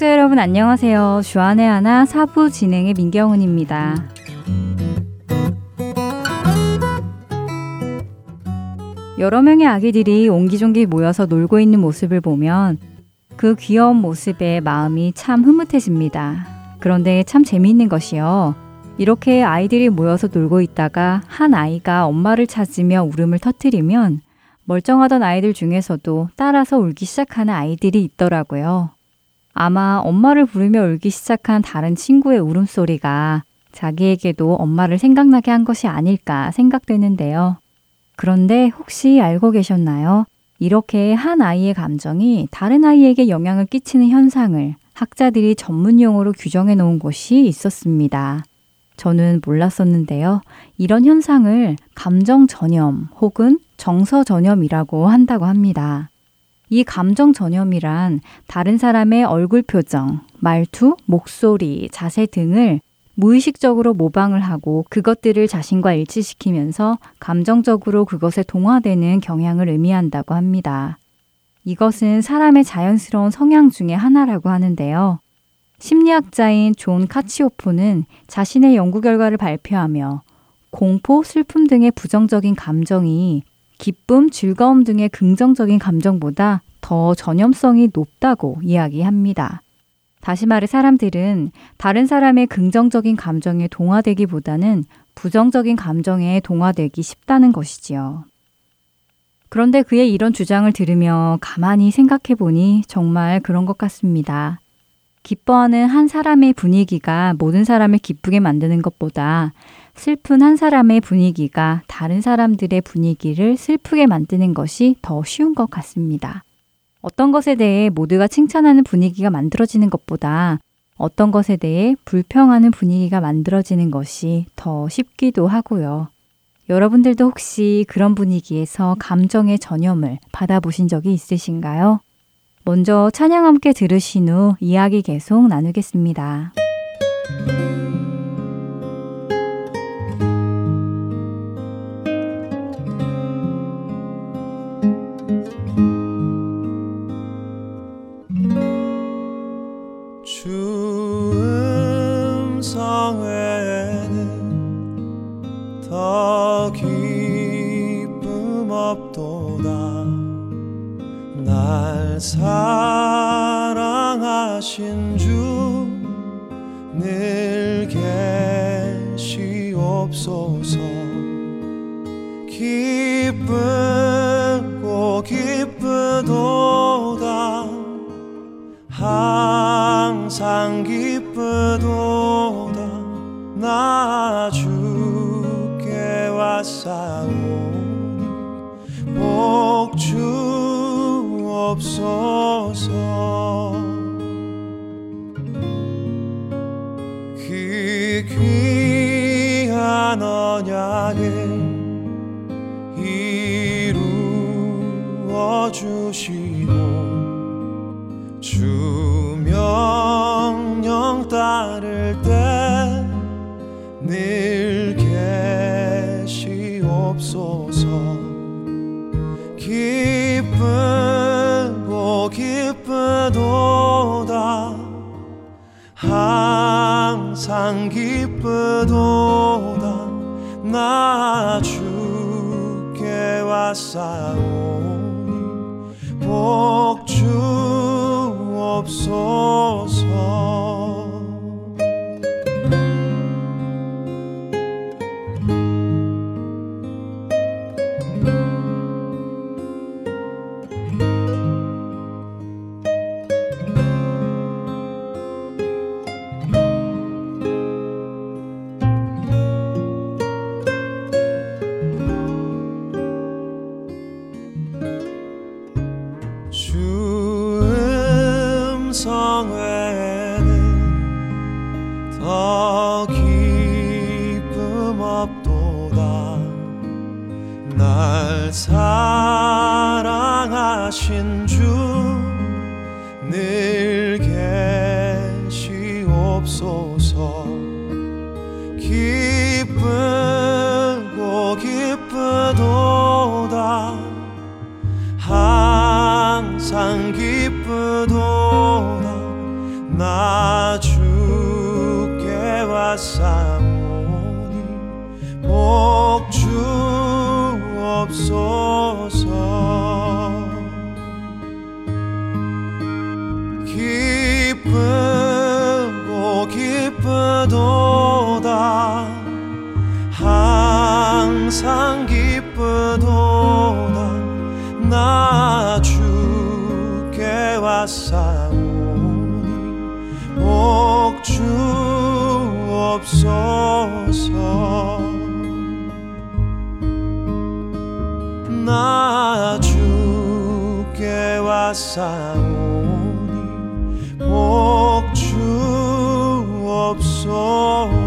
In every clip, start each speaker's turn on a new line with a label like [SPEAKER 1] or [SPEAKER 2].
[SPEAKER 1] 애청자 여러분 안녕하세요. 주안의 하나 사부 진행의 민경훈입니다. 여러 명의 아기들이 옹기종기 모여서 놀고 있는 모습을 보면 그 귀여운 모습에 마음이 참 흐뭇해집니다. 그런데 참 재미있는 것이요. 이렇게 아이들이 모여서 놀고 있다가 한 아이가 엄마를 찾으며 울음을 터뜨리면 멀쩡하던 아이들 중에서도 따라서 울기 시작하는 아이들이 있더라고요. 아마 엄마를 부르며 울기 시작한 다른 친구의 울음소리가 자기에게도 엄마를 생각나게 한 것이 아닐까 생각되는데요. 그런데 혹시 알고 계셨나요? 이렇게 한 아이의 감정이 다른 아이에게 영향을 끼치는 현상을 학자들이 전문 용어로 규정해 놓은 곳이 있었습니다. 저는 몰랐었는데요. 이런 현상을 감정 전염 혹은 정서 전염이라고 한다고 합니다. 이 감정 전염이란 다른 사람의 얼굴 표정, 말투, 목소리, 자세 등을 무의식적으로 모방을 하고 그것들을 자신과 일치시키면서 감정적으로 그것에 동화되는 경향을 의미한다고 합니다. 이것은 사람의 자연스러운 성향 중의 하나라고 하는데요. 심리학자인 존 카치오포는 자신의 연구 결과를 발표하며 공포, 슬픔 등의 부정적인 감정이 기쁨, 즐거움 등의 긍정적인 감정보다 더 전염성이 높다고 이야기합니다. 다시 말해 사람들은 다른 사람의 긍정적인 감정에 동화되기보다는 부정적인 감정에 동화되기 쉽다는 것이지요. 그런데 그의 이런 주장을 들으며 가만히 생각해 보니 정말 그런 것 같습니다. 기뻐하는 한 사람의 분위기가 모든 사람을 기쁘게 만드는 것보다 슬픈 한 사람의 분위기가 다른 사람들의 분위기를 슬프게 만드는 것이 더 쉬운 것 같습니다. 어떤 것에 대해 모두가 칭찬하는 분위기가 만들어지는 것보다 어떤 것에 대해 불평하는 분위기가 만들어지는 것이 더 쉽기도 하고요. 여러분들도 혹시 그런 분위기에서 감정의 전염을 받아보신 적이 있으신가요? 먼저 찬양 함께 들으신 후 이야기 계속 나누겠습니다.
[SPEAKER 2] 주셔서 기쁘고 기쁘도다. 항상 기쁘도다. 나 주께 왔사오니 복 주옵소서. 기쁜 없소서 나 주께 왔사오니 복주 없소서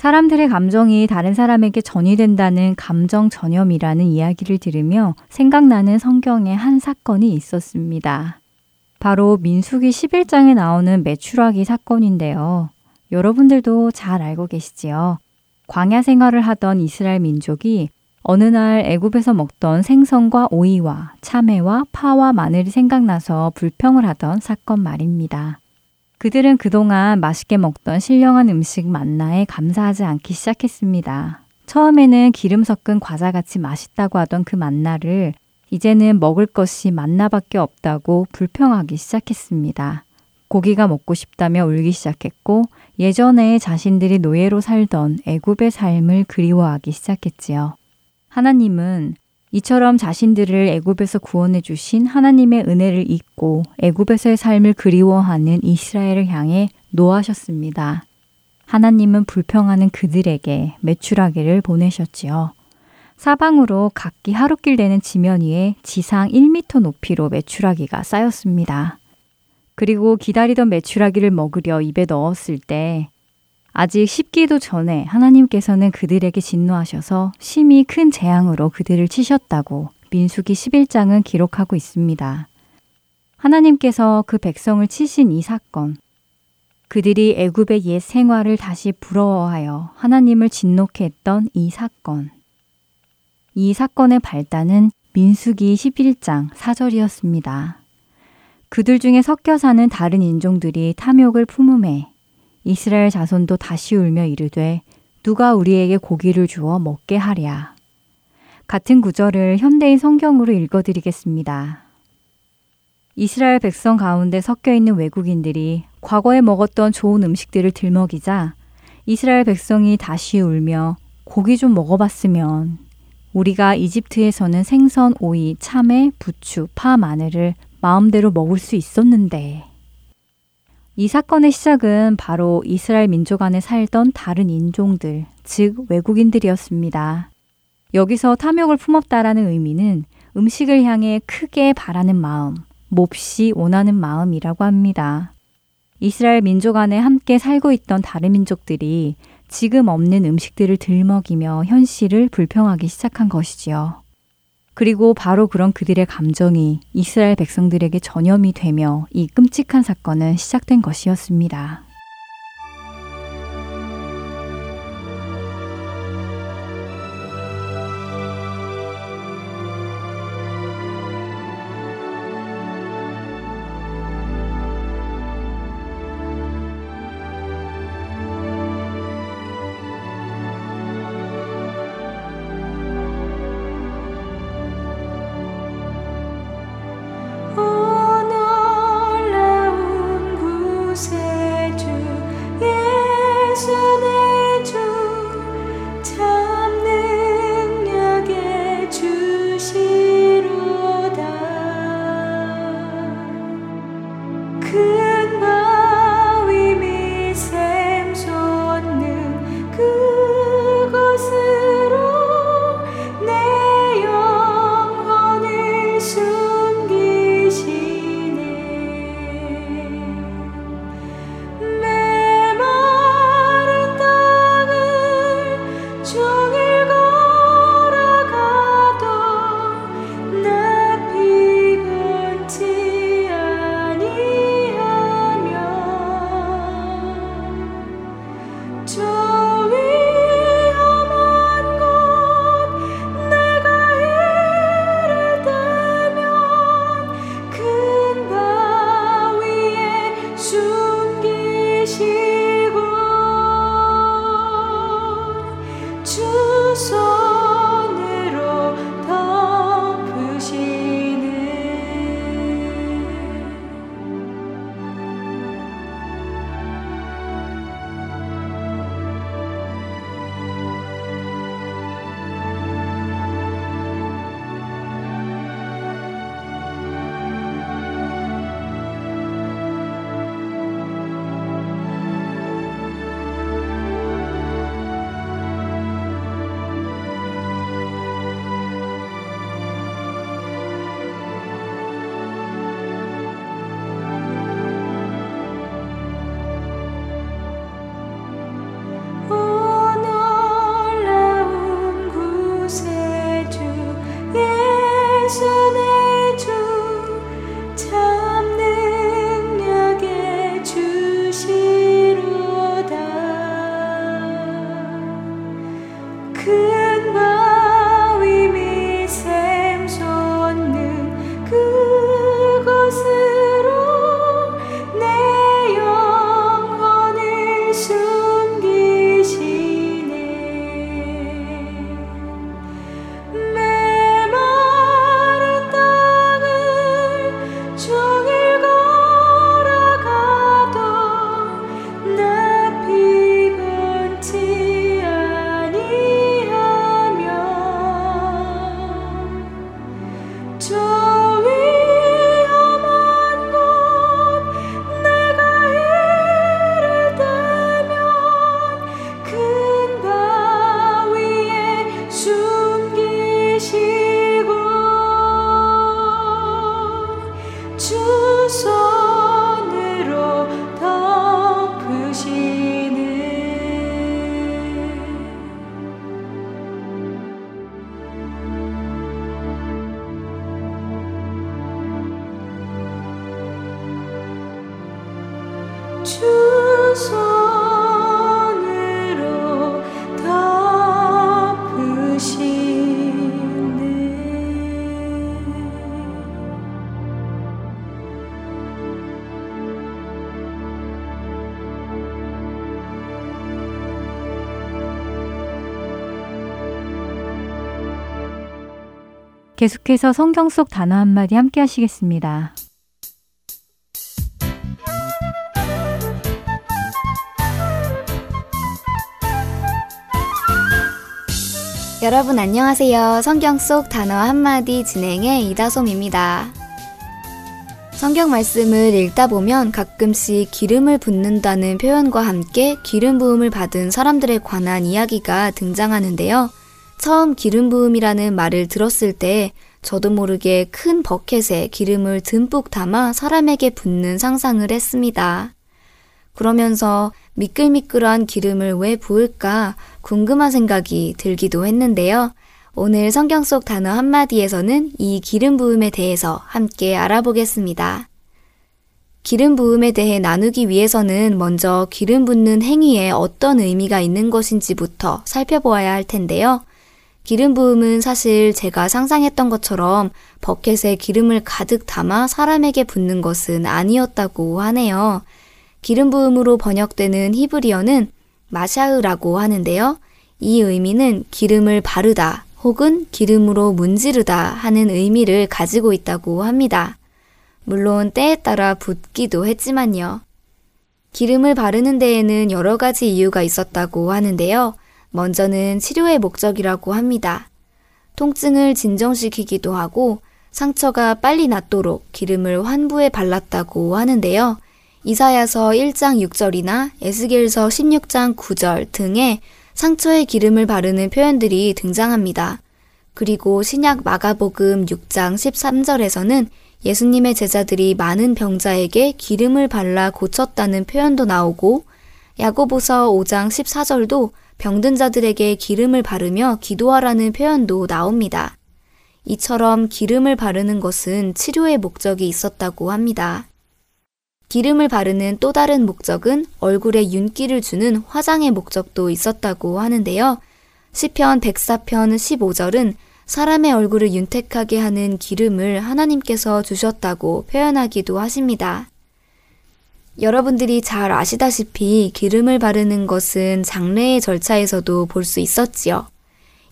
[SPEAKER 1] 사람들의 감정이 다른 사람에게 전이된다는 감정 전염이라는 이야기를 들으며 생각나는 성경의 한 사건이 있었습니다. 바로 민수기 11장에 나오는 메추라기 사건인데요. 여러분들도 잘 알고 계시지요. 광야 생활을 하던 이스라엘 민족이 어느 날 애굽에서 먹던 생선과 오이와 참외와 파와 마늘이 생각나서 불평을 하던 사건 말입니다. 그들은 그동안 맛있게 먹던 신령한 음식 만나에 감사하지 않기 시작했습니다. 처음에는 기름 섞은 과자같이 맛있다고 하던 그 만나를 이제는 먹을 것이 만나밖에 없다고 불평하기 시작했습니다. 고기가 먹고 싶다며 울기 시작했고 예전에 자신들이 노예로 살던 애굽의 삶을 그리워하기 시작했지요. 하나님은 이처럼 자신들을 애굽에서 구원해 주신 하나님의 은혜를 잊고 애굽에서의 삶을 그리워하는 이스라엘을 향해 노하셨습니다. 하나님은 불평하는 그들에게 메추라기를 보내셨지요. 사방으로 각기 하루길 되는 지면 위에 지상 1미터 높이로 메추라기가 쌓였습니다. 그리고 기다리던 메추라기를 먹으려 입에 넣었을 때 아직 씹기도 전에 하나님께서는 그들에게 진노하셔서 심히 큰 재앙으로 그들을 치셨다고 민수기 11장은 기록하고 있습니다. 하나님께서 그 백성을 치신 이 사건, 그들이 애굽의 옛 생활을 다시 부러워하여 하나님을 진노케 했던 이 사건. 이 사건의 발단은 민수기 11장 4절이었습니다. 그들 중에 섞여 사는 다른 인종들이 탐욕을 품음에 이스라엘 자손도 다시 울며 이르되 누가 우리에게 고기를 주어 먹게 하랴. 같은 구절을 현대인 성경으로 읽어드리겠습니다. 이스라엘 백성 가운데 섞여 있는 외국인들이 과거에 먹었던 좋은 음식들을 들먹이자 이스라엘 백성이 다시 울며 고기 좀 먹어봤으면 우리가 이집트에서는 생선, 오이, 참외, 부추, 파, 마늘을 마음대로 먹을 수 있었는데 이 사건의 시작은 바로 이스라엘 민족 안에 살던 다른 인종들, 즉 외국인들이었습니다. 여기서 탐욕을 품었다라는 의미는 음식을 향해 크게 바라는 마음, 몹시 원하는 마음이라고 합니다. 이스라엘 민족 안에 함께 살고 있던 다른 민족들이 지금 없는 음식들을 들먹이며 현실을 불평하기 시작한 것이지요. 그리고 바로 그런 그들의 감정이 이스라엘 백성들에게 전염이 되며 이 끔찍한 사건은 시작된 것이었습니다. 계속해서 성경 속 단어 한마디 함께 하시겠습니다.
[SPEAKER 3] 여러분 안녕하세요. 성경 속 단어 한마디 진행의 이다솜입니다. 성경 말씀을 읽다 보면 가끔씩 기름을 붓는다는 표현과 함께 기름 부음을 받은 사람들에 관한 이야기가 등장하는데요. 처음 기름 부음이라는 말을 들었을 때 저도 모르게 큰 버켓에 기름을 듬뿍 담아 사람에게 붓는 상상을 했습니다. 그러면서 미끌미끌한 기름을 왜 부을까 궁금한 생각이 들기도 했는데요. 오늘 성경 속 단어 한마디에서는 이 기름 부음에 대해서 함께 알아보겠습니다. 기름 부음에 대해 나누기 위해서는 먼저 기름 붓는 행위에 어떤 의미가 있는 것인지부터 살펴보아야 할 텐데요. 기름 부음은 사실 제가 상상했던 것처럼 버켓에 기름을 가득 담아 사람에게 붓는 것은 아니었다고 하네요. 기름 부음으로 번역되는 히브리어는 마샤으라고 하는데요. 이 의미는 기름을 바르다 혹은 기름으로 문지르다 하는 의미를 가지고 있다고 합니다. 물론 때에 따라 붓기도 했지만요. 기름을 바르는 데에는 여러 가지 이유가 있었다고 하는데요. 먼저는 치료의 목적이라고 합니다. 통증을 진정시키기도 하고 상처가 빨리 낫도록 기름을 환부에 발랐다고 하는데요. 이사야서 1장 6절이나 에스겔서 16장 9절 등의 상처에 기름을 바르는 표현들이 등장합니다. 그리고 신약 마가복음 6장 13절에서는 예수님의 제자들이 많은 병자에게 기름을 발라 고쳤다는 표현도 나오고 야고보서 5장 14절도 병든 자들에게 기름을 바르며 기도하라는 표현도 나옵니다. 이처럼 기름을 바르는 것은 치료의 목적이 있었다고 합니다. 기름을 바르는 또 다른 목적은 얼굴에 윤기를 주는 화장의 목적도 있었다고 하는데요. 시편 104편 15절은 사람의 얼굴을 윤택하게 하는 기름을 하나님께서 주셨다고 표현하기도 하십니다. 여러분들이 잘 아시다시피 기름을 바르는 것은 장례의 절차에서도 볼 수 있었지요.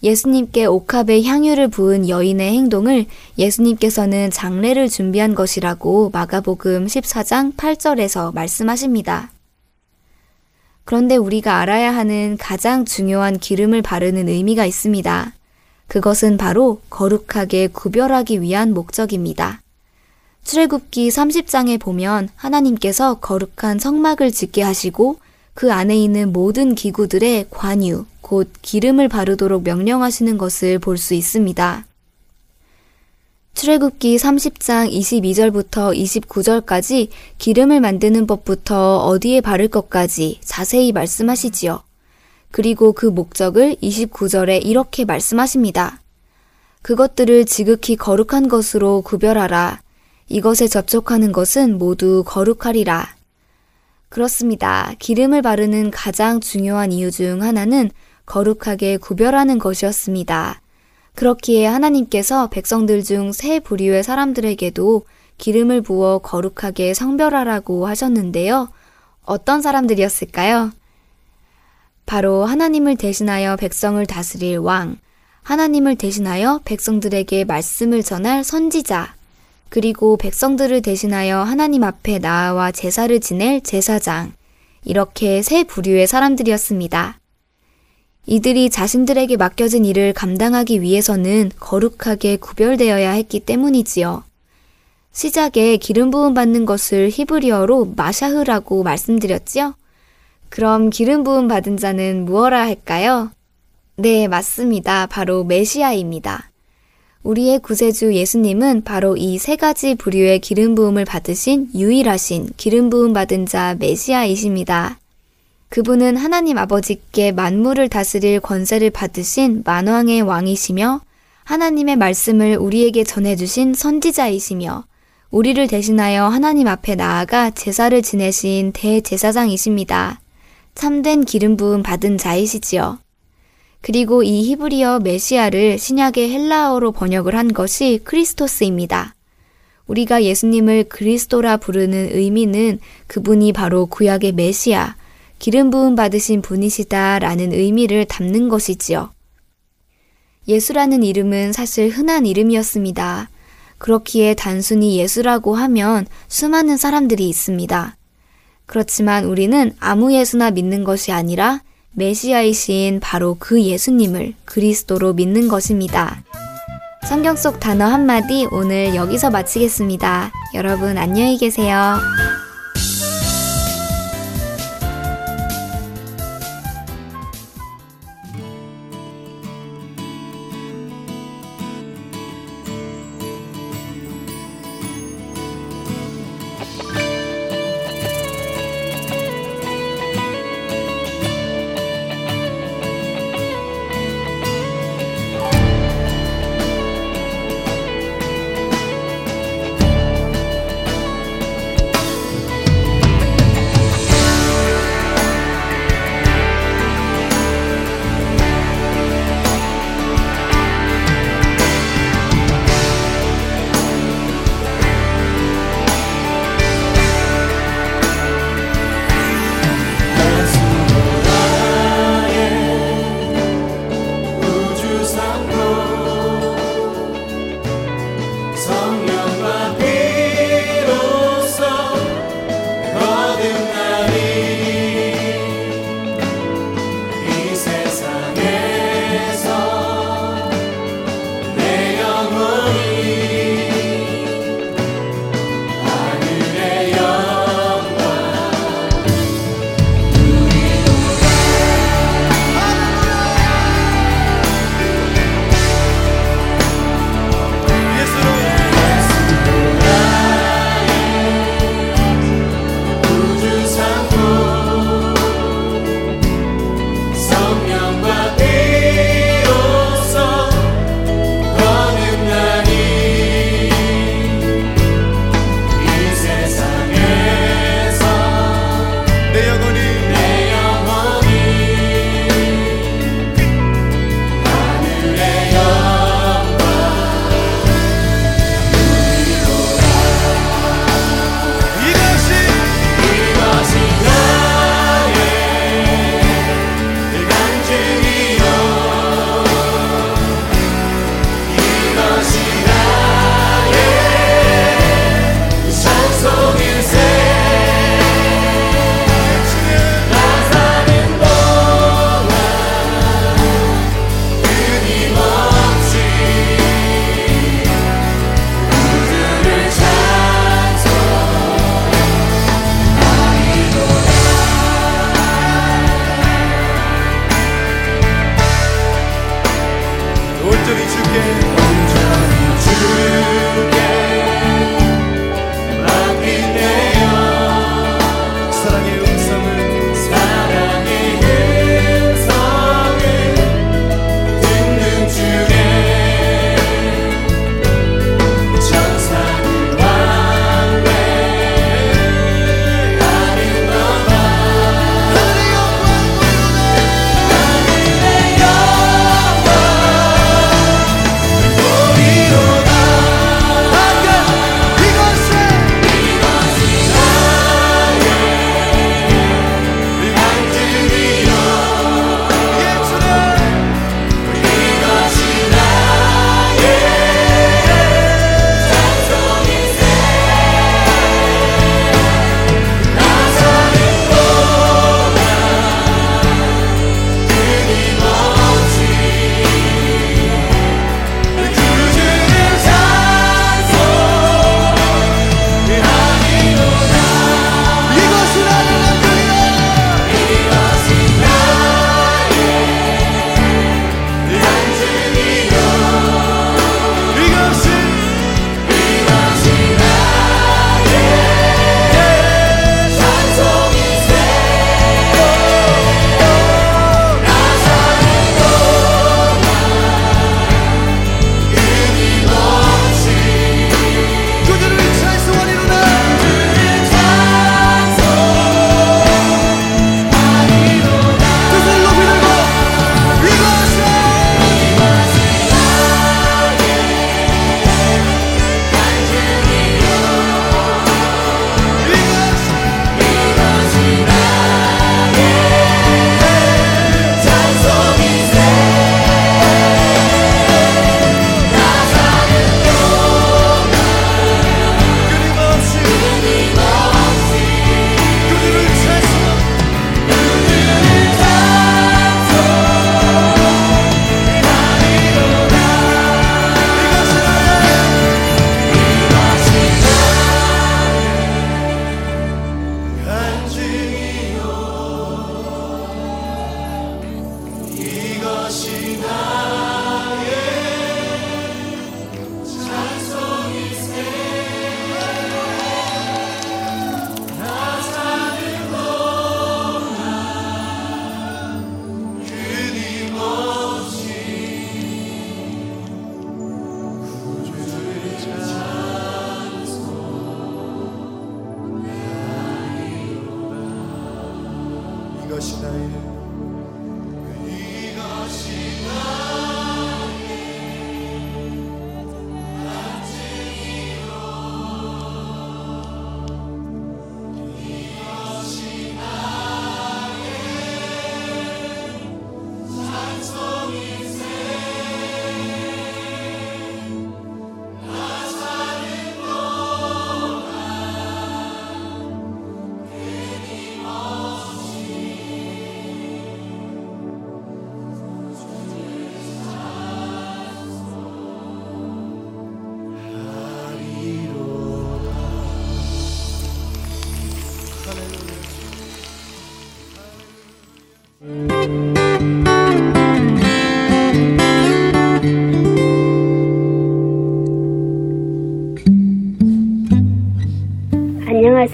[SPEAKER 3] 예수님께 옥합에 향유를 부은 여인의 행동을 예수님께서는 장례를 준비한 것이라고 마가복음 14장 8절에서 말씀하십니다. 그런데 우리가 알아야 하는 가장 중요한 기름을 바르는 의미가 있습니다. 그것은 바로 거룩하게 구별하기 위한 목적입니다. 출애굽기 30장에 보면 하나님께서 거룩한 성막을 짓게 하시고 그 안에 있는 모든 기구들의 관유, 곧 기름을 바르도록 명령하시는 것을 볼 수 있습니다. 출애굽기 30장 22절부터 29절까지 기름을 만드는 법부터 어디에 바를 것까지 자세히 말씀하시지요. 그리고 그 목적을 29절에 이렇게 말씀하십니다. 그것들을 지극히 거룩한 것으로 구별하라. 이것에 접촉하는 것은 모두 거룩하리라. 그렇습니다. 기름을 바르는 가장 중요한 이유 중 하나는 거룩하게 구별하는 것이었습니다. 그렇기에 하나님께서 백성들 중 세 부류의 사람들에게도 기름을 부어 거룩하게 성별하라고 하셨는데요. 어떤 사람들이었을까요? 바로 하나님을 대신하여 백성을 다스릴 왕, 하나님을 대신하여 백성들에게 말씀을 전할 선지자, 그리고 백성들을 대신하여 하나님 앞에 나아와 제사를 지낼 제사장, 이렇게 세 부류의 사람들이었습니다. 이들이 자신들에게 맡겨진 일을 감당하기 위해서는 거룩하게 구별되어야 했기 때문이지요. 시작에 기름 부음 받는 것을 히브리어로 마샤흐라고 말씀드렸지요? 그럼 기름 부음 받은 자는 무엇라 할까요? 네, 맞습니다. 바로 메시아입니다. 우리의 구세주 예수님은 바로 이 세 가지 부류의 기름 부음을 받으신 유일하신 기름 부음 받은 자 메시아이십니다. 그분은 하나님 아버지께 만물을 다스릴 권세를 받으신 만왕의 왕이시며 하나님의 말씀을 우리에게 전해주신 선지자이시며 우리를 대신하여 하나님 앞에 나아가 제사를 지내신 대제사장이십니다. 참된 기름 부음 받은 자이시지요. 그리고 이 히브리어 메시아를 신약의 헬라어로 번역을 한 것이 크리스토스입니다. 우리가 예수님을 그리스도라 부르는 의미는 그분이 바로 구약의 메시아, 기름 부음 받으신 분이시다라는 의미를 담는 것이지요. 예수라는 이름은 사실 흔한 이름이었습니다. 그렇기에 단순히 예수라고 하면 수많은 사람들이 있습니다. 그렇지만 우리는 아무 예수나 믿는 것이 아니라 메시아이신 바로 그 예수님을 그리스도로 믿는 것입니다. 성경 속 단어 한마디 오늘 여기서 마치겠습니다. 여러분 안녕히 계세요.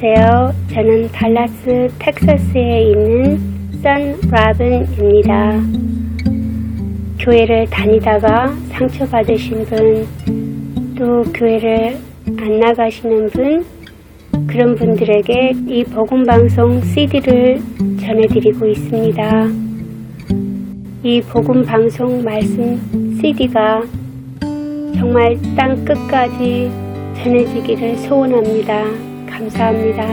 [SPEAKER 4] 안녕하세요. 저는 달라스 텍사스에 있는 선 라븐입니다. 교회를 다니다가 상처받으신 분, 또 교회를 안 나가시는 분, 그런 분들에게 이 복음방송 CD를 전해드리고 있습니다. 이 복음방송 말씀 CD가 정말 땅 끝까지 전해지기를 소원합니다. 감사합니다.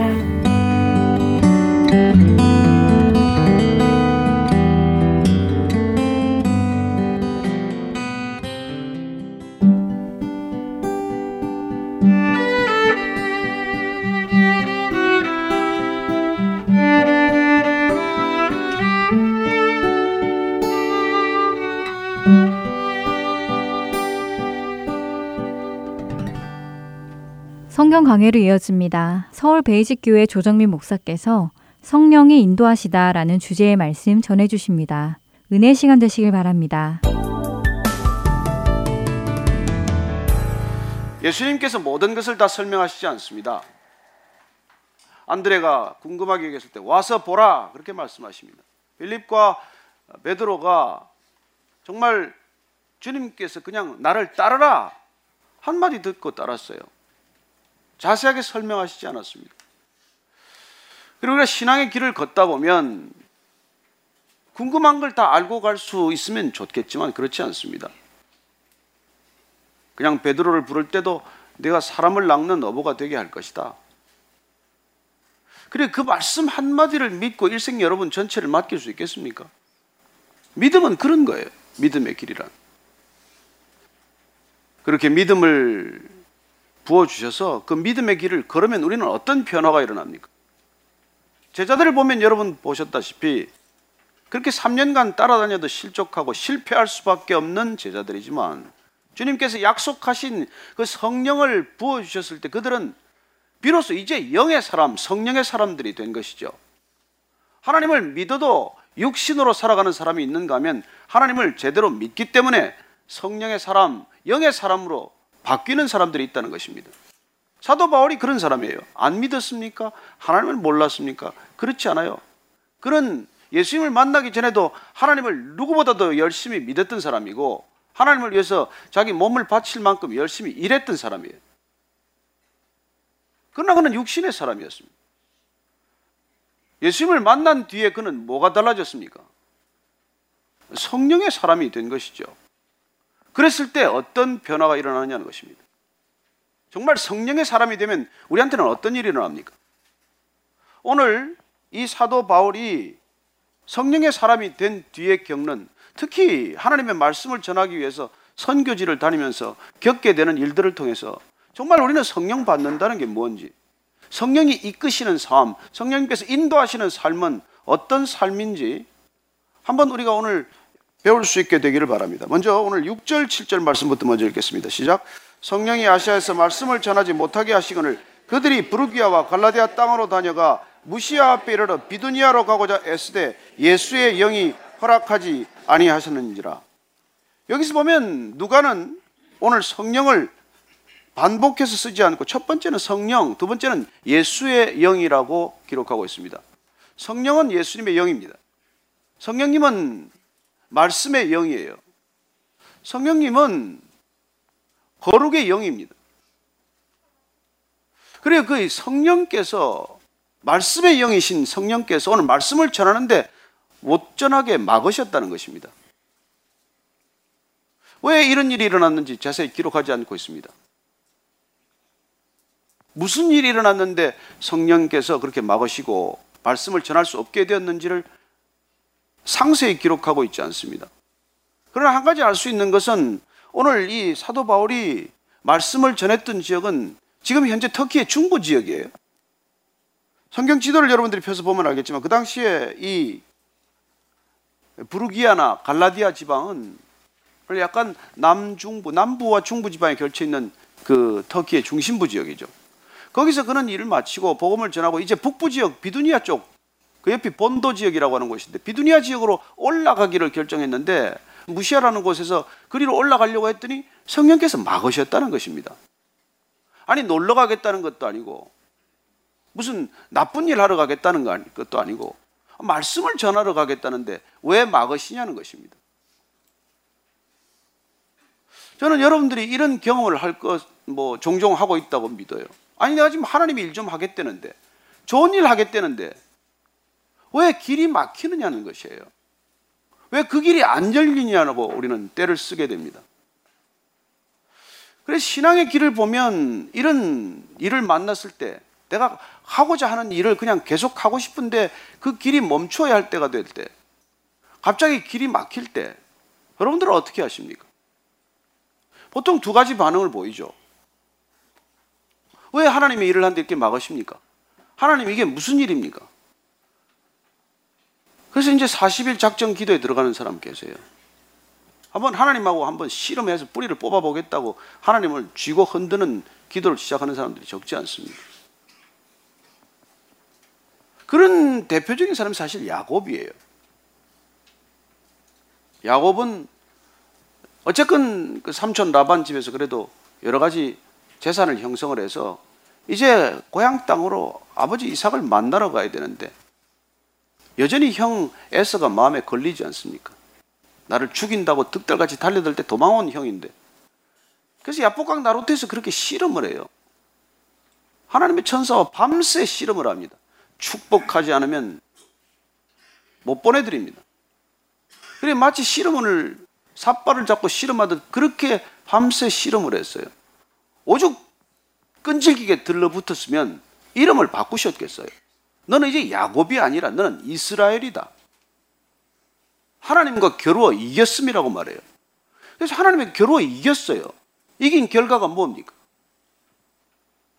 [SPEAKER 1] 성경 강해로 이어집니다. 서울 베이직교회 조정민 목사께서 성령이 인도하시다라는 주제의 말씀 전해 주십니다. 은혜 시간 되시길 바랍니다.
[SPEAKER 5] 예수님께서 모든 것을 다 설명하시지 않습니다. 안드레가 궁금하게 여겼을 때 와서 보라 그렇게 말씀하십니다. 빌립과 베드로가 정말 주님께서 그냥 나를 따르라 한마디 듣고 따랐어요. 자세하게 설명하시지 않았습니다. 그리고 우리가 신앙의 길을 걷다 보면 궁금한 걸 다 알고 갈 수 있으면 좋겠지만 그렇지 않습니다. 그냥 베드로를 부를 때도 내가 사람을 낚는 어부가 되게 할 것이다. 그래 그 말씀 한마디를 믿고 일생 여러분 전체를 맡길 수 있겠습니까? 믿음은 그런 거예요. 믿음의 길이란. 그렇게 믿음을 부어주셔서 그 믿음의 길을 걸으면 우리는 어떤 변화가 일어납니까? 제자들을 보면 여러분 보셨다시피 그렇게 3년간 따라다녀도 실족하고 실패할 수밖에 없는 제자들이지만 주님께서 약속하신 그 성령을 부어주셨을 때 그들은 비로소 이제 영의 사람, 성령의 사람들이 된 것이죠. 하나님을 믿어도 육신으로 살아가는 사람이 있는가 하면 하나님을 제대로 믿기 때문에 성령의 사람, 영의 사람으로 바뀌는 사람들이 있다는 것입니다. 사도 바울이 그런 사람이에요. 안 믿었습니까? 하나님을 몰랐습니까? 그렇지 않아요. 그런 예수님을 만나기 전에도 하나님을 누구보다도 열심히 믿었던 사람이고 하나님을 위해서 자기 몸을 바칠 만큼 열심히 일했던 사람이에요. 그러나 그는 육신의 사람이었습니다. 예수님을 만난 뒤에 그는 뭐가 달라졌습니까? 성령의 사람이 된 것이죠. 그랬을 때 어떤 변화가 일어나느냐는 것입니다. 정말 성령의 사람이 되면 우리한테는 어떤 일이 일어납니까? 오늘 이 사도 바울이 성령의 사람이 된 뒤에 겪는 특히 하나님의 말씀을 전하기 위해서 선교지를 다니면서 겪게 되는 일들을 통해서 정말 우리는 성령 받는다는 게 뭔지 성령이 이끄시는 삶, 성령님께서 인도하시는 삶은 어떤 삶인지 한번 우리가 오늘 배울 수 있게 되기를 바랍니다. 먼저 오늘 6절, 7절 말씀부터 먼저 읽겠습니다. 시작. 성령이 아시아에서 말씀을 전하지 못하게 하시거늘 그들이 부르기아와 갈라디아 땅으로 다녀가 무시아 앞에 이르러 비두니아로 가고자 애쓰되 예수의 영이 허락하지 아니하셨는지라. 여기서 보면 누가는 오늘 성령을 반복해서 쓰지 않고 첫 번째는 성령, 두 번째는 예수의 영이라고 기록하고 있습니다. 성령은 예수님의 영입니다. 성령님은 말씀의 영이에요. 성령님은 거룩의 영입니다. 그래요. 그 성령께서 말씀의 영이신 성령께서 오늘 말씀을 전하는데 못 전하게 막으셨다는 것입니다. 왜 이런 일이 일어났는지 자세히 기록하지 않고 있습니다. 무슨 일이 일어났는데 성령께서 그렇게 막으시고 말씀을 전할 수 없게 되었는지를 상세히 기록하고 있지 않습니다. 그러나 한 가지 알 수 있는 것은 오늘 이 사도 바울이 말씀을 전했던 지역은 지금 현재 터키의 중부 지역이에요. 성경 지도를 여러분들이 펴서 보면 알겠지만 그 당시에 이 부르기아나 갈라디아 지방은 약간 남중부, 남부와 중부 지방에 걸쳐 있는 그 터키의 중심부 지역이죠. 거기서 그는 일을 마치고 복음을 전하고 이제 북부 지역 비두니아 쪽 그 옆이 본도 지역이라고 하는 곳인데 비두니아 지역으로 올라가기를 결정했는데 무시아라는 곳에서 그리로 올라가려고 했더니 성령께서 막으셨다는 것입니다. 아니 놀러 가겠다는 것도 아니고 무슨 나쁜 일 하러 가겠다는 것도 아니고 말씀을 전하러 가겠다는데 왜 막으시냐는 것입니다. 저는 여러분들이 이런 경험을 할 것 뭐 종종 하고 있다고 믿어요. 아니 내가 지금 하나님의 일좀 하겠다는데 좋은 일 하겠다는데 왜 길이 막히느냐는 것이에요. 왜 그 길이 안 열리냐고 우리는 때를 쓰게 됩니다. 그래서 신앙의 길을 보면 이런 일을 만났을 때 내가 하고자 하는 일을 그냥 계속 하고 싶은데 그 길이 멈춰야 할 때가 될 때, 갑자기 길이 막힐 때, 여러분들은 어떻게 하십니까? 보통 두 가지 반응을 보이죠. 왜 하나님의 일을 하는데 이렇게 막으십니까? 하나님 이게 무슨 일입니까? 그래서 이제 40일 작전 기도에 들어가는 사람 계세요. 한번 하나님하고 한번 실험해서 뿌리를 뽑아보겠다고 하나님을 쥐고 흔드는 기도를 시작하는 사람들이 적지 않습니다. 그런 대표적인 사람이 사실 야곱이에요. 야곱은 어쨌건 그 삼촌 라반 집에서 그래도 여러 가지 재산을 형성을 해서 이제 고향 땅으로 아버지 이삭을 만나러 가야 되는데 여전히 형 에서가 마음에 걸리지 않습니까? 나를 죽인다고 득달같이 달려들 때 도망온 형인데 그래서 야복강 나루트에서 그렇게 실험을 해요. 하나님의 천사와 밤새 실험을 합니다. 축복하지 않으면 못 보내드립니다. 그래 마치 실험을 삿발을 잡고 실험하듯 그렇게 밤새 실험을 했어요. 오죽 끈질기게 들러붙었으면 이름을 바꾸셨겠어요. 너는 이제 야곱이 아니라 너는 이스라엘이다. 하나님과 겨루어 이겼음이라고 말해요. 그래서 하나님의 겨루어 이겼어요. 이긴 결과가 뭡니까?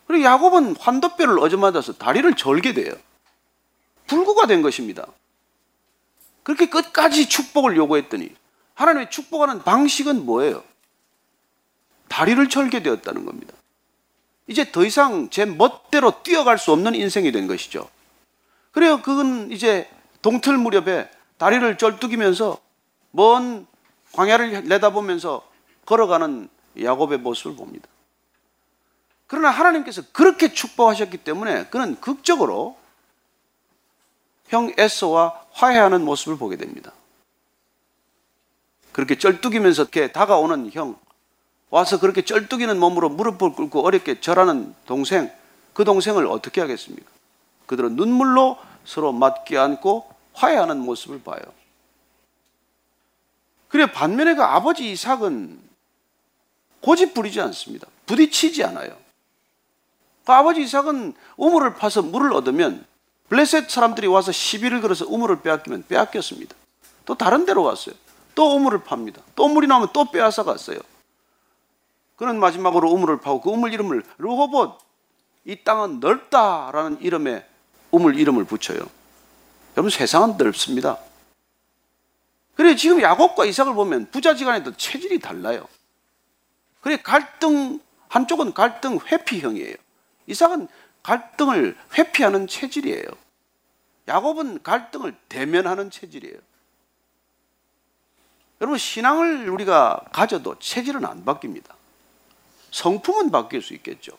[SPEAKER 5] 그리고 야곱은 환도뼈를 얻어맞아서 다리를 절게 돼요. 불구가 된 것입니다. 그렇게 끝까지 축복을 요구했더니 하나님의 축복하는 방식은 뭐예요? 다리를 절게 되었다는 겁니다. 이제 더 이상 제 멋대로 뛰어갈 수 없는 인생이 된 것이죠. 그래요. 그건 이제 동틀 무렵에 다리를 쩔뚝이면서 먼 광야를 내다보면서 걸어가는 야곱의 모습을 봅니다. 그러나 하나님께서 그렇게 축복하셨기 때문에 그는 극적으로 형 에서와 화해하는 모습을 보게 됩니다. 그렇게 쩔뚝이면서 이렇게 다가오는 형, 와서 그렇게 쩔뚝이는 몸으로 무릎을 꿇고 어렵게 절하는 동생, 그 동생을 어떻게 하겠습니까? 그들은 눈물로 서로 맞게 안고 화해하는 모습을 봐요. 그래 반면에 그 아버지 이삭은 고집 부리지 않습니다. 부딪히지 않아요. 그 아버지 이삭은 우물을 파서 물을 얻으면 블레셋 사람들이 와서 시비를 걸어서 우물을 빼앗기면 빼앗겼습니다. 또 다른 데로 갔어요. 또 우물을 팝니다. 또 물이 나오면 또 빼앗아 갔어요. 그는 마지막으로 우물을 파고 그 우물 이름을 르호봇, 이 땅은 넓다라는 이름의 우물 이름을 붙여요. 여러분 세상은 넓습니다. 그래 지금 야곱과 이삭을 보면 부자지간에도 체질이 달라요. 그래 갈등 한쪽은 갈등 회피형이에요. 이삭은 갈등을 회피하는 체질이에요. 야곱은 갈등을 대면하는 체질이에요. 여러분 신앙을 우리가 가져도 체질은 안 바뀝니다. 성품은 바뀔 수 있겠죠.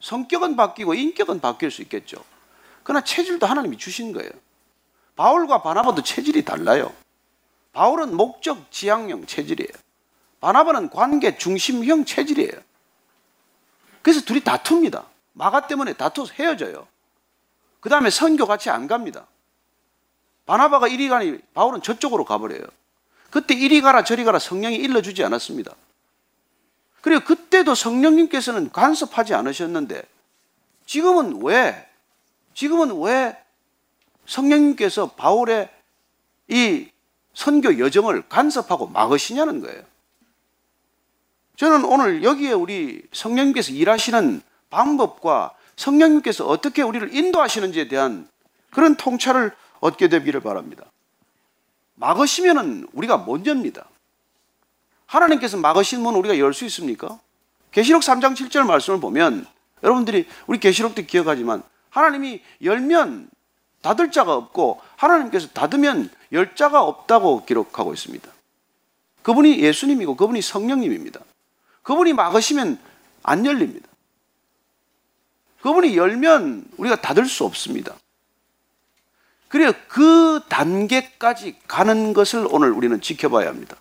[SPEAKER 5] 성격은 바뀌고 인격은 바뀔 수 있겠죠. 그러나 체질도 하나님이 주신 거예요. 바울과 바나바도 체질이 달라요. 바울은 목적 지향형 체질이에요. 바나바는 관계 중심형 체질이에요. 그래서 둘이 다툽니다. 마가 때문에 다투어서 헤어져요. 그 다음에 선교 같이 안 갑니다. 바나바가 이리 가니 바울은 저쪽으로 가버려요. 그때 이리 가라 저리 가라 성령이 일러주지 않았습니다. 그리고 그때도 성령님께서는 간섭하지 않으셨는데 지금은 왜 지금은 왜 성령님께서 바울의 이 선교 여정을 간섭하고 막으시냐는 거예요. 저는 오늘 여기에 우리 성령님께서 일하시는 방법과 성령님께서 어떻게 우리를 인도하시는지에 대한 그런 통찰을 얻게 되기를 바랍니다. 막으시면은 우리가 못 엽니다. 하나님께서 막으신 문 우리가 열 수 있습니까? 계시록 3장 7절 말씀을 보면 여러분들이 우리 계시록 때 기억하지만 하나님이 열면 닫을 자가 없고 하나님께서 닫으면 열 자가 없다고 기록하고 있습니다. 그분이 예수님이고 그분이 성령님입니다. 그분이 막으시면 안 열립니다. 그분이 열면 우리가 닫을 수 없습니다. 그래요. 그 단계까지 가는 것을 오늘 우리는 지켜봐야 합니다.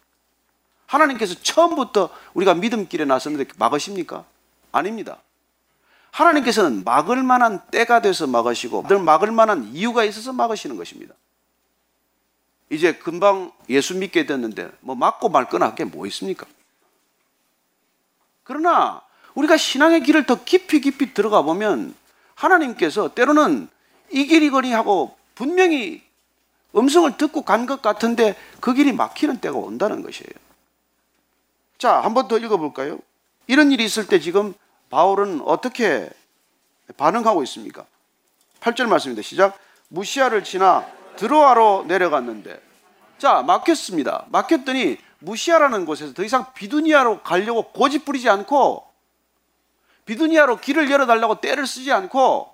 [SPEAKER 5] 하나님께서 처음부터 우리가 믿음길에 나섰는데 막으십니까? 아닙니다. 하나님께서는 막을 만한 때가 돼서 막으시고 늘 막을 만한 이유가 있어서 막으시는 것입니다. 이제 금방 예수 믿게 됐는데 뭐 막고 말거나 할 게 뭐 있습니까? 그러나 우리가 신앙의 길을 더 깊이 깊이 들어가 보면 하나님께서 때로는 이 길이거니 하고 분명히 음성을 듣고 간 것 같은데 그 길이 막히는 때가 온다는 것이에요. 자, 한 번 더 읽어볼까요? 이런 일이 있을 때 지금 바울은 어떻게 반응하고 있습니까? 8절 말씀입니다. 시작. 무시아를 지나 드로아로 내려갔는데 자, 막혔습니다. 막혔더니 무시아라는 곳에서 더 이상 비두니아로 가려고 고집 부리지 않고 비두니아로 길을 열어달라고 때를 쓰지 않고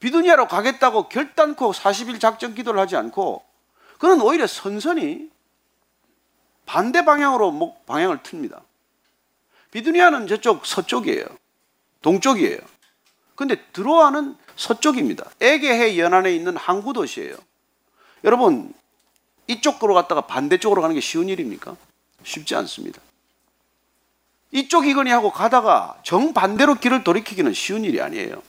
[SPEAKER 5] 비두니아로 가겠다고 결단코 40일 작전 기도를 하지 않고 그는 오히려 선선히 반대 방향으로 방향을 틉니다. 비두니아는 저쪽 서쪽이에요. 동쪽이에요. 근데 드로아는 서쪽입니다. 에게해 연안에 있는 항구 도시예요. 여러분 이쪽으로 갔다가 반대쪽으로 가는 게 쉬운 일입니까? 쉽지 않습니다. 이쪽이거니 하고 가다가 정반대로 길을 돌이키기는 쉬운 일이 아니에요.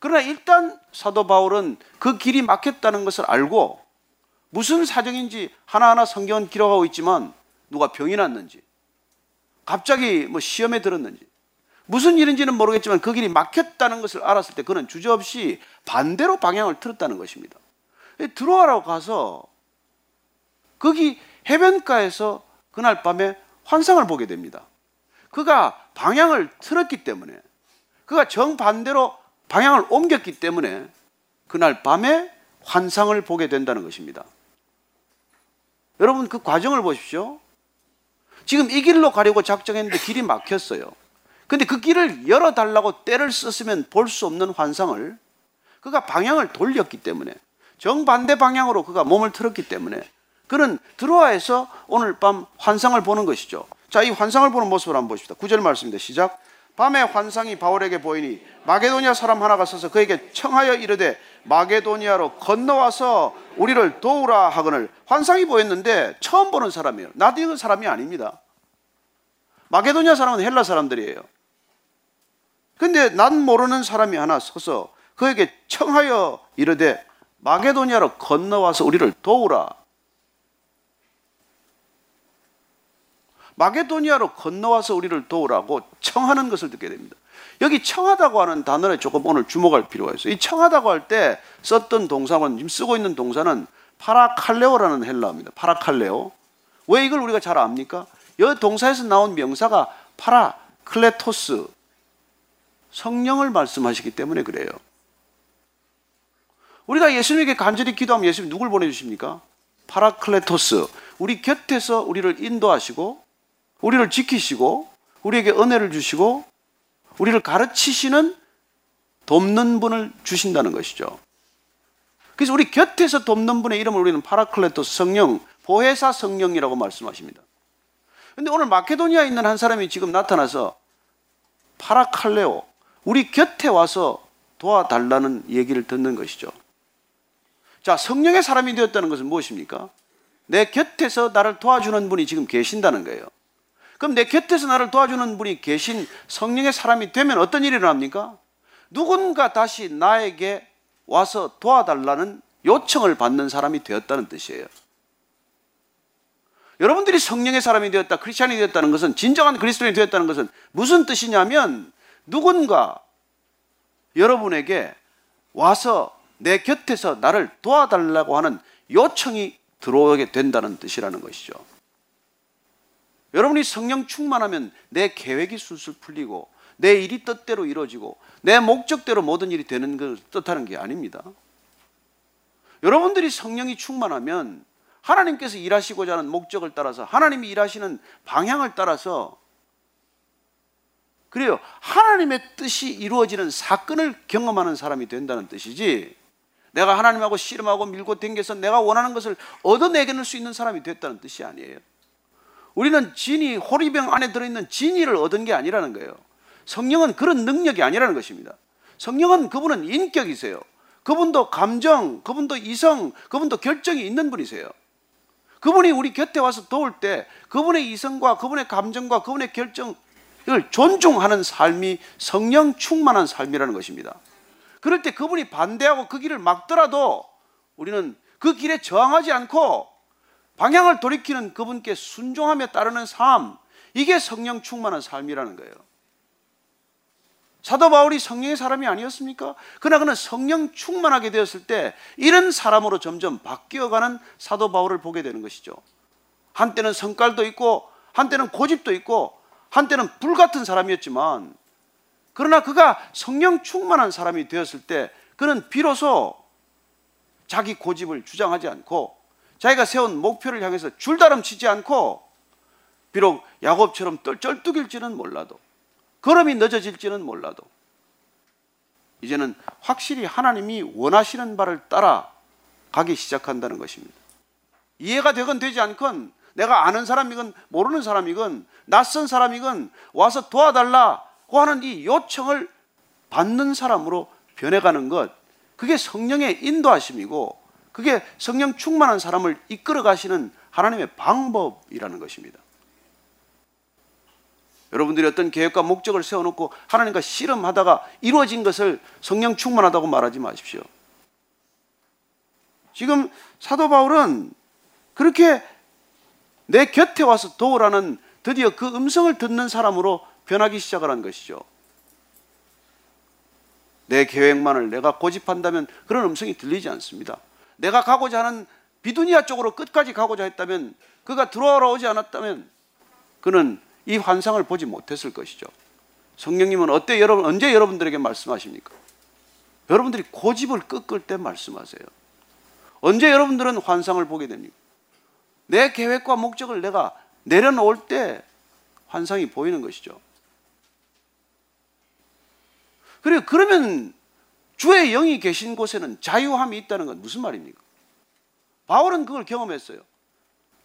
[SPEAKER 5] 그러나 일단 사도 바울은 그 길이 막혔다는 것을 알고 무슨 사정인지 하나하나 성경은 기록하고 있지만 누가 병이 났는지 갑자기 뭐 시험에 들었는지 무슨 일인지는 모르겠지만 그 길이 막혔다는 것을 알았을 때 그는 주저없이 반대로 방향을 틀었다는 것입니다. 들어와라고 가서 거기 해변가에서 그날 밤에 환상을 보게 됩니다. 그가 방향을 틀었기 때문에 그가 정반대로 방향을 옮겼기 때문에 그날 밤에 환상을 보게 된다는 것입니다. 여러분 그 과정을 보십시오. 지금 이 길로 가려고 작정했는데 길이 막혔어요. 근데 그 길을 열어달라고 때를 썼으면 볼 수 없는 환상을 그가 방향을 돌렸기 때문에 정반대 방향으로 그가 몸을 틀었기 때문에 그는 드로아에서 오늘 밤 환상을 보는 것이죠. 자, 이 환상을 보는 모습을 한번 보십시다. 구절 말씀입니다. 시작. 밤에 환상이 바울에게 보이니 마게도니아 사람 하나가 서서 그에게 청하여 이르되 마게도니아로 건너와서 우리를 도우라 하거늘 환상이 보였는데 처음 보는 사람이에요. 이건 사람이 아닙니다. 마게도니아 사람은 헬라 사람들이에요. 근데 난 모르는 사람이 하나 서서 그에게 청하여 이르되 마게도니아로 건너와서 우리를 도우라. 마게도니아로 건너와서 우리를 도우라고 청하는 것을 듣게 됩니다. 여기 청하다고 하는 단어에 조금 오늘 주목할 필요가 있어요. 이 청하다고 할 때 썼던 동사는 지금 쓰고 있는 동사는 파라칼레오라는 헬라어입니다. παρακαλέω. 왜 이걸 우리가 잘 압니까? 이 동사에서 나온 명사가 παράκλητος 성령을 말씀하시기 때문에 그래요. 우리가 예수님에게 간절히 기도하면 예수님 누굴 보내주십니까? παράκλητος. 우리 곁에서 우리를 인도하시고 우리를 지키시고 우리에게 은혜를 주시고 우리를 가르치시는 돕는 분을 주신다는 것이죠. 그래서 우리 곁에서 돕는 분의 이름을 우리는 παράκλητος 성령, 보혜사 성령이라고 말씀하십니다. 근데 오늘 마케도니아에 있는 한 사람이 지금 나타나서 παρακαλέω, 우리 곁에 와서 도와달라는 얘기를 듣는 것이죠. 자, 성령의 사람이 되었다는 것은 무엇입니까? 내 곁에서 나를 도와주는 분이 지금 계신다는 거예요. 그럼 내 곁에서 나를 도와주는 분이 계신 성령의 사람이 되면 어떤 일이 일어납니까? 누군가 다시 나에게 와서 도와달라는 요청을 받는 사람이 되었다는 뜻이에요. 여러분들이 성령의 사람이 되었다, 크리스찬이 되었다는 것은 진정한 그리스도인이 되었다는 것은 무슨 뜻이냐면 누군가 여러분에게 와서 내 곁에서 나를 도와달라고 하는 요청이 들어오게 된다는 뜻이라는 것이죠. 여러분이 성령 충만하면 내 계획이 술술 풀리고 내 일이 뜻대로 이루어지고 내 목적대로 모든 일이 되는 것을 뜻하는 게 아닙니다. 여러분들이 성령이 충만하면 하나님께서 일하시고자 하는 목적을 따라서 하나님이 일하시는 방향을 따라서 그래요. 하나님의 뜻이 이루어지는 사건을 경험하는 사람이 된다는 뜻이지. 내가 하나님하고 씨름하고 밀고 댕겨서 내가 원하는 것을 얻어내게낼 수 있는 사람이 됐다는 뜻이 아니에요. 우리는 진이 호리병 안에 들어있는 진이를 얻은 게 아니라는 거예요. 성령은 그런 능력이 아니라는 것입니다. 성령은 그분은 인격이세요. 그분도 감정, 그분도 이성, 그분도 결정이 있는 분이세요. 그분이 우리 곁에 와서 도울 때 그분의 이성과 그분의 감정과 그분의 결정 을 존중하는 삶이 성령 충만한 삶이라는 것입니다. 그럴 때 그분이 반대하고 그 길을 막더라도 우리는 그 길에 저항하지 않고 방향을 돌이키는 그분께 순종하며 따르는 삶, 이게 성령 충만한 삶이라는 거예요. 사도 바울이 성령의 사람이 아니었습니까? 그러나 그는 성령 충만하게 되었을 때 이런 사람으로 점점 바뀌어가는 사도 바울을 보게 되는 것이죠. 한때는 성깔도 있고, 한때는 고집도 있고, 한때는 불 같은 사람이었지만, 그러나 그가 성령 충만한 사람이 되었을 때 그는 비로소 자기 고집을 주장하지 않고 자기가 세운 목표를 향해서 줄다름 치지 않고 비록 야곱처럼 쩔뚝일지는 몰라도 걸음이 늦어질지는 몰라도 이제는 확실히 하나님이 원하시는 바를 따라 가기 시작한다는 것입니다. 이해가 되건 되지 않건 내가 아는 사람이건 모르는 사람이건 낯선 사람이건 와서 도와달라고 하는 이 요청을 받는 사람으로 변해가는 것 그게 성령의 인도하심이고 그게 성령 충만한 사람을 이끌어 가시는 하나님의 방법이라는 것입니다. 여러분들이 어떤 계획과 목적을 세워놓고 하나님과 씨름하다가 이루어진 것을 성령 충만하다고 말하지 마십시오. 지금 사도 바울은 그렇게 내 곁에 와서 도우라는 드디어 그 음성을 듣는 사람으로 변하기 시작을 한 것이죠. 내 계획만을 내가 고집한다면 그런 음성이 들리지 않습니다. 내가 가고자 하는 비두니아 쪽으로 끝까지 가고자 했다면 그가 들어오지 않았다면 그는 이 환상을 보지 못했을 것이죠. 성령님은 어때 여러분 언제 여러분들에게 말씀하십니까? 여러분들이 고집을 꺾을 때 말씀하세요. 언제 여러분들은 환상을 보게 됩니까? 내 계획과 목적을 내가 내려놓을 때 환상이 보이는 것이죠. 그래 그러면 주의 영이 계신 곳에는 자유함이 있다는 건 무슨 말입니까? 바울은 그걸 경험했어요.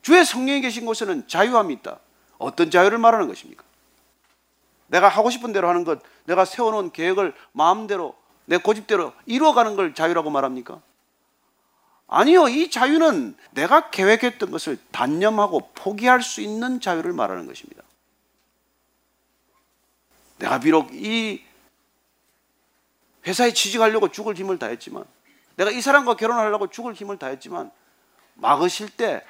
[SPEAKER 5] 주의 성령이 계신 곳에는 자유함이 있다. 어떤 자유를 말하는 것입니까? 내가 하고 싶은 대로 하는 것, 내가 세워놓은 계획을 마음대로, 내 고집대로 이루어가는 걸 자유라고 말합니까? 아니요. 이 자유는 내가 계획했던 것을 단념하고 포기할 수 있는 자유를 말하는 것입니다. 내가 비록 이 회사에 취직하려고 죽을 힘을 다했지만, 내가 이 사람과 결혼하려고 죽을 힘을 다했지만, 막으실 때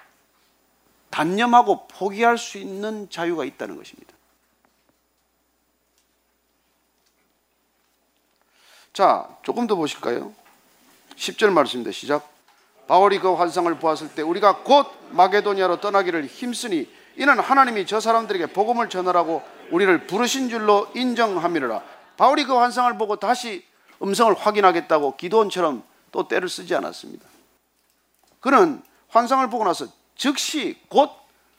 [SPEAKER 5] 단념하고 포기할 수 있는 자유가 있다는 것입니다. 자, 조금 더 보실까요? 10절 말씀입니다. 시작. 바울이 그 환상을 보았을 때 우리가 곧 마게도니아로 떠나기를 힘쓰니 이는 하나님이 저 사람들에게 복음을 전하라고 우리를 부르신 줄로 인정함이라. 바울이 그 환상을 보고 다시 음성을 확인하겠다고 기도원처럼 또 때를 쓰지 않았습니다. 그는 환상을 보고 나서 즉시 곧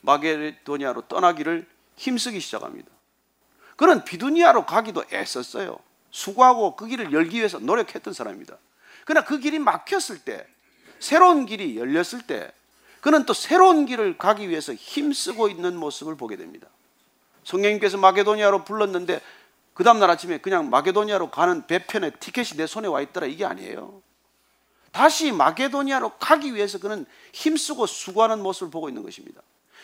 [SPEAKER 5] 마게도니아로 떠나기를 힘쓰기 시작합니다. 그는 비두니아로 가기도 애썼어요. 수고하고 그 길을 열기 위해서 노력했던 사람입니다. 그러나 그 길이 막혔을 때, 새로운 길이 열렸을 때, 그는 또 새로운 길을 가기 위해서 힘쓰고 있는 모습을 보게 됩니다. 성령님께서 마게도니아로 불렀는데 그 다음날 아침에 그냥 마게도니아로 가는 배편에 티켓이 내 손에 와 있더라 이게 아니에요. 다시 마게도니아로 가기 위해서 그는 힘쓰고 수고하는 모습을 보고 있는 것입니다.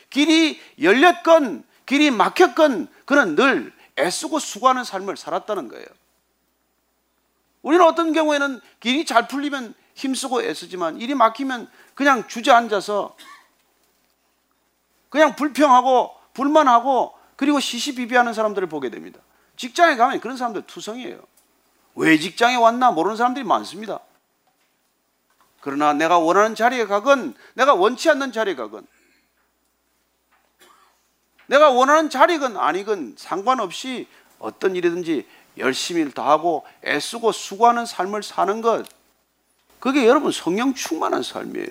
[SPEAKER 5] 길이 열렸건 길이 막혔건 그는 늘 애쓰고 수고하는 삶을 살았다는 거예요. 우리는 어떤 경우에는 길이 잘 풀리면 힘쓰고 애쓰지만 일이 막히면 그냥 주저앉아서 그냥 불평하고 불만하고 그리고 시시비비하는 사람들을 보게 됩니다. 직장에 가면 그런 사람들 투성이에요. 왜 직장에 왔나 모르는 사람들이 많습니다. 그러나 내가 원하는 자리에 가건 내가 원치 않는 자리에 가건 내가 원하는 자리건 아니건 상관없이 어떤 일이든지 열심히 다하고 애쓰고 수고하는 삶을 사는 것 그게 여러분 성령 충만한 삶이에요.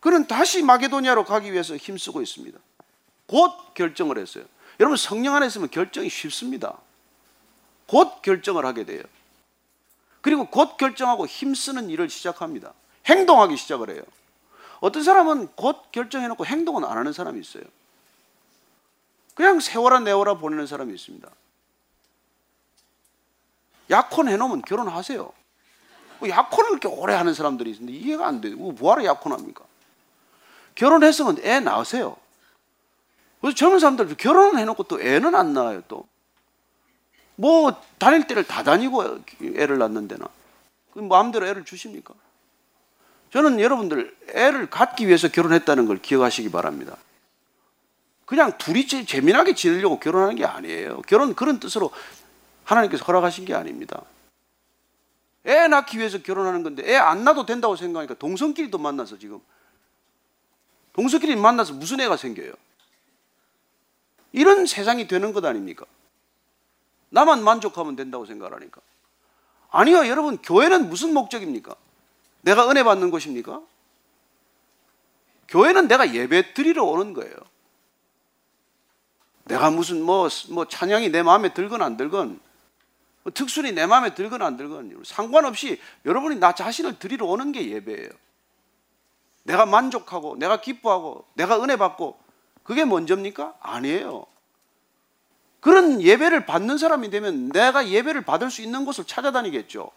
[SPEAKER 5] 그는 다시 마게도니아로 가기 위해서 힘쓰고 있습니다. 곧 결정을 했어요. 여러분 성령 안에 있으면 결정이 쉽습니다. 곧 결정을 하게 돼요. 그리고 곧 결정하고 힘쓰는 일을 시작합니다. 행동하기 시작을 해요. 어떤 사람은 곧 결정해놓고 행동은 안 하는 사람이 있어요. 그냥 세워라 내워라 보내는 사람이 있습니다. 약혼 해 놓으면 결혼하세요. 뭐 약혼을 그렇게 오래 하는 사람들이 있는데 이해가 안 돼요. 뭐 뭐하러 약혼합니까? 결혼했으면 애 낳으세요. 그래서 젊은 사람들 결혼을 해놓고 또 애는 안 낳아요, 또. 뭐, 다닐 때를 다 다니고 애를 낳는데나. 마음대로 애를 주십니까? 저는 여러분들 애를 갖기 위해서 결혼했다는 걸 기억하시기 바랍니다. 그냥 둘이 재미나게 지내려고 결혼하는 게 아니에요. 결혼 그런 뜻으로 하나님께서 허락하신 게 아닙니다. 애 낳기 위해서 결혼하는 건데 애 안 낳아도 된다고 생각하니까 동성끼리도 만나서 지금 동성끼리 만나서 무슨 애가 생겨요? 이런 세상이 되는 것 아닙니까? 나만 만족하면 된다고 생각하니까. 아니요, 여러분, 교회는 무슨 목적입니까? 내가 은혜 받는 곳입니까? 교회는 내가 예배 드리러 오는 거예요. 내가 무슨 뭐, 뭐 찬양이 내 마음에 들건 안 들건, 뭐 특순이 내 마음에 들건 안 들건, 상관없이 여러분이 나 자신을 드리러 오는 게 예배예요. 내가 만족하고, 내가 기뻐하고, 내가 은혜 받고, 그게 먼저입니까? 아니에요. 그런 예배를 받는 사람이 되면 내가 예배를 받을 수 있는 곳을 찾아다니겠죠.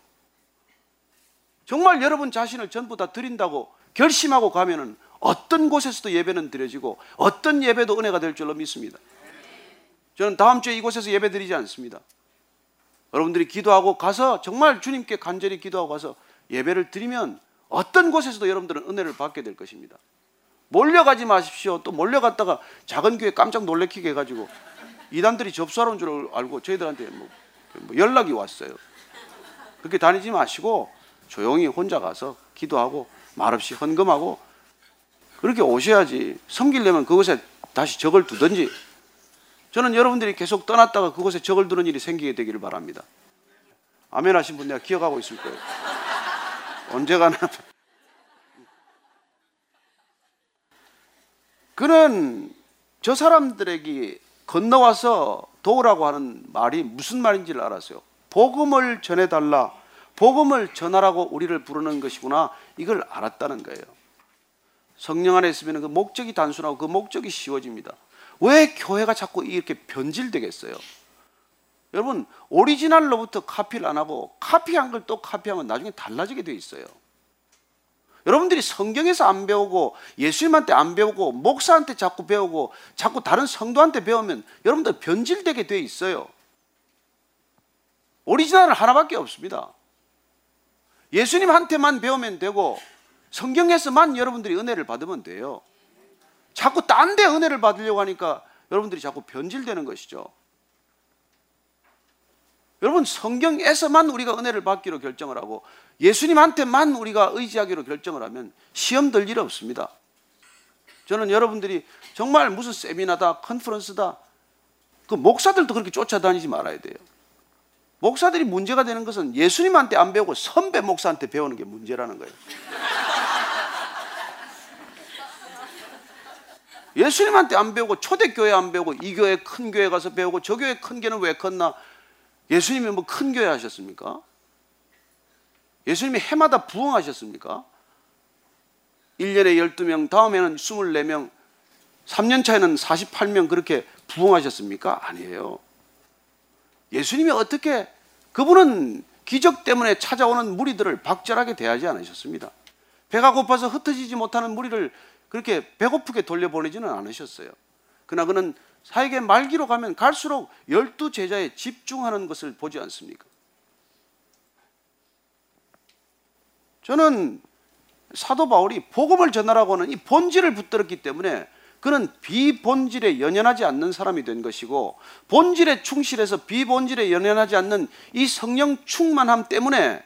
[SPEAKER 5] 정말 여러분 자신을 전부 다 드린다고 결심하고 가면은 어떤 곳에서도 예배는 드려지고 어떤 예배도 은혜가 될 줄로 믿습니다. 저는 다음 주에 이곳에서 예배 드리지 않습니다. 여러분들이 기도하고 가서 정말 주님께 간절히 기도하고 가서 예배를 드리면 어떤 곳에서도 여러분들은 은혜를 받게 될 것입니다. 몰려가지 마십시오. 또 몰려갔다가 작은 교회 깜짝 놀래키게 해가지고 이단들이 접수하러 온 줄 알고 저희들한테 뭐, 뭐 연락이 왔어요. 그렇게 다니지 마시고 조용히 혼자 가서 기도하고 말없이 헌금하고 그렇게 오셔야지 섬기려면 그곳에 다시 적을 두든지 저는 여러분들이 계속 떠났다가 그곳에 적을 두는 일이 생기게 되기를 바랍니다. 아멘 하신 분 내가 기억하고 있을 거예요. 언제 가나 그는 저 사람들에게 건너와서 도우라고 하는 말이 무슨 말인지를 알았어요. 복음을 전해달라. 복음을 전하라고 우리를 부르는 것이구나. 이걸 알았다는 거예요. 성령 안에 있으면 그 목적이 단순하고 그 목적이 쉬워집니다. 왜 교회가 자꾸 이렇게 변질되겠어요? 여러분, 오리지널로부터 카피를 안 하고 카피한 걸 또 카피하면 나중에 달라지게 돼 있어요. 여러분들이 성경에서 안 배우고 예수님한테 안 배우고 목사한테 자꾸 배우고 자꾸 다른 성도한테 배우면 여러분들 변질되게 돼 있어요. 오리지널은 하나밖에 없습니다. 예수님한테만 배우면 되고 성경에서만 여러분들이 은혜를 받으면 돼요. 자꾸 딴 데 은혜를 받으려고 하니까 여러분들이 자꾸 변질되는 것이죠. 여러분 성경에서만 우리가 은혜를 받기로 결정을 하고 예수님한테만 우리가 의지하기로 결정을 하면 시험 들 일 없습니다. 저는 여러분들이 정말 무슨 세미나다, 컨퍼런스다, 그 목사들도 그렇게 쫓아다니지 말아야 돼요. 목사들이 문제가 되는 것은 예수님한테 안 배우고 선배 목사한테 배우는 게 문제라는 거예요. 예수님한테 안 배우고 초대교회 안 배우고 이 교회 큰 교회 가서 배우고 저 교회 큰 교회는 왜 컸나? 예수님이 뭐 큰 교회 하셨습니까? 예수님이 해마다 부흥하셨습니까? 1년에 12명, 다음에는 24명, 3년 차에는 48명 그렇게 부흥하셨습니까? 아니에요. 예수님이 어떻게 그분은 기적 때문에 찾아오는 무리들을 박절하게 대하지 않으셨습니다. 배가 고파서 흩어지지 못하는 무리를 그렇게 배고프게 돌려보내지는 않으셨어요. 그러나 그는 사역의 말기로 가면 갈수록 열두 제자에 집중하는 것을 보지 않습니까? 저는 사도 바울이 복음을 전하라고 하는 이 본질을 붙들었기 때문에 그는 비본질에 연연하지 않는 사람이 된 것이고 본질에 충실해서 비본질에 연연하지 않는 이 성령 충만함 때문에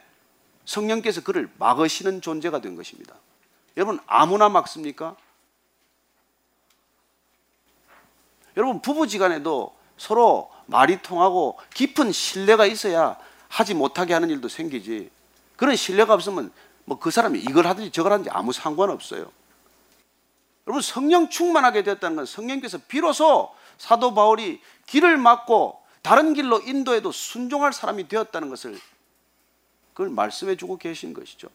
[SPEAKER 5] 성령께서 그를 막으시는 존재가 된 것입니다. 여러분 아무나 막습니까? 여러분 부부지간에도 서로 말이 통하고 깊은 신뢰가 있어야 하지 못하게 하는 일도 생기지. 그런 신뢰가 없으면 뭐 그 사람이 이걸 하든지 저걸 하든지 아무 상관없어요. 여러분 성령 충만하게 되었다는 건 성령께서 비로소 사도 바울이 길을 막고 다른 길로 인도해도 순종할 사람이 되었다는 것을 그걸 말씀해 주고 계신 것이죠.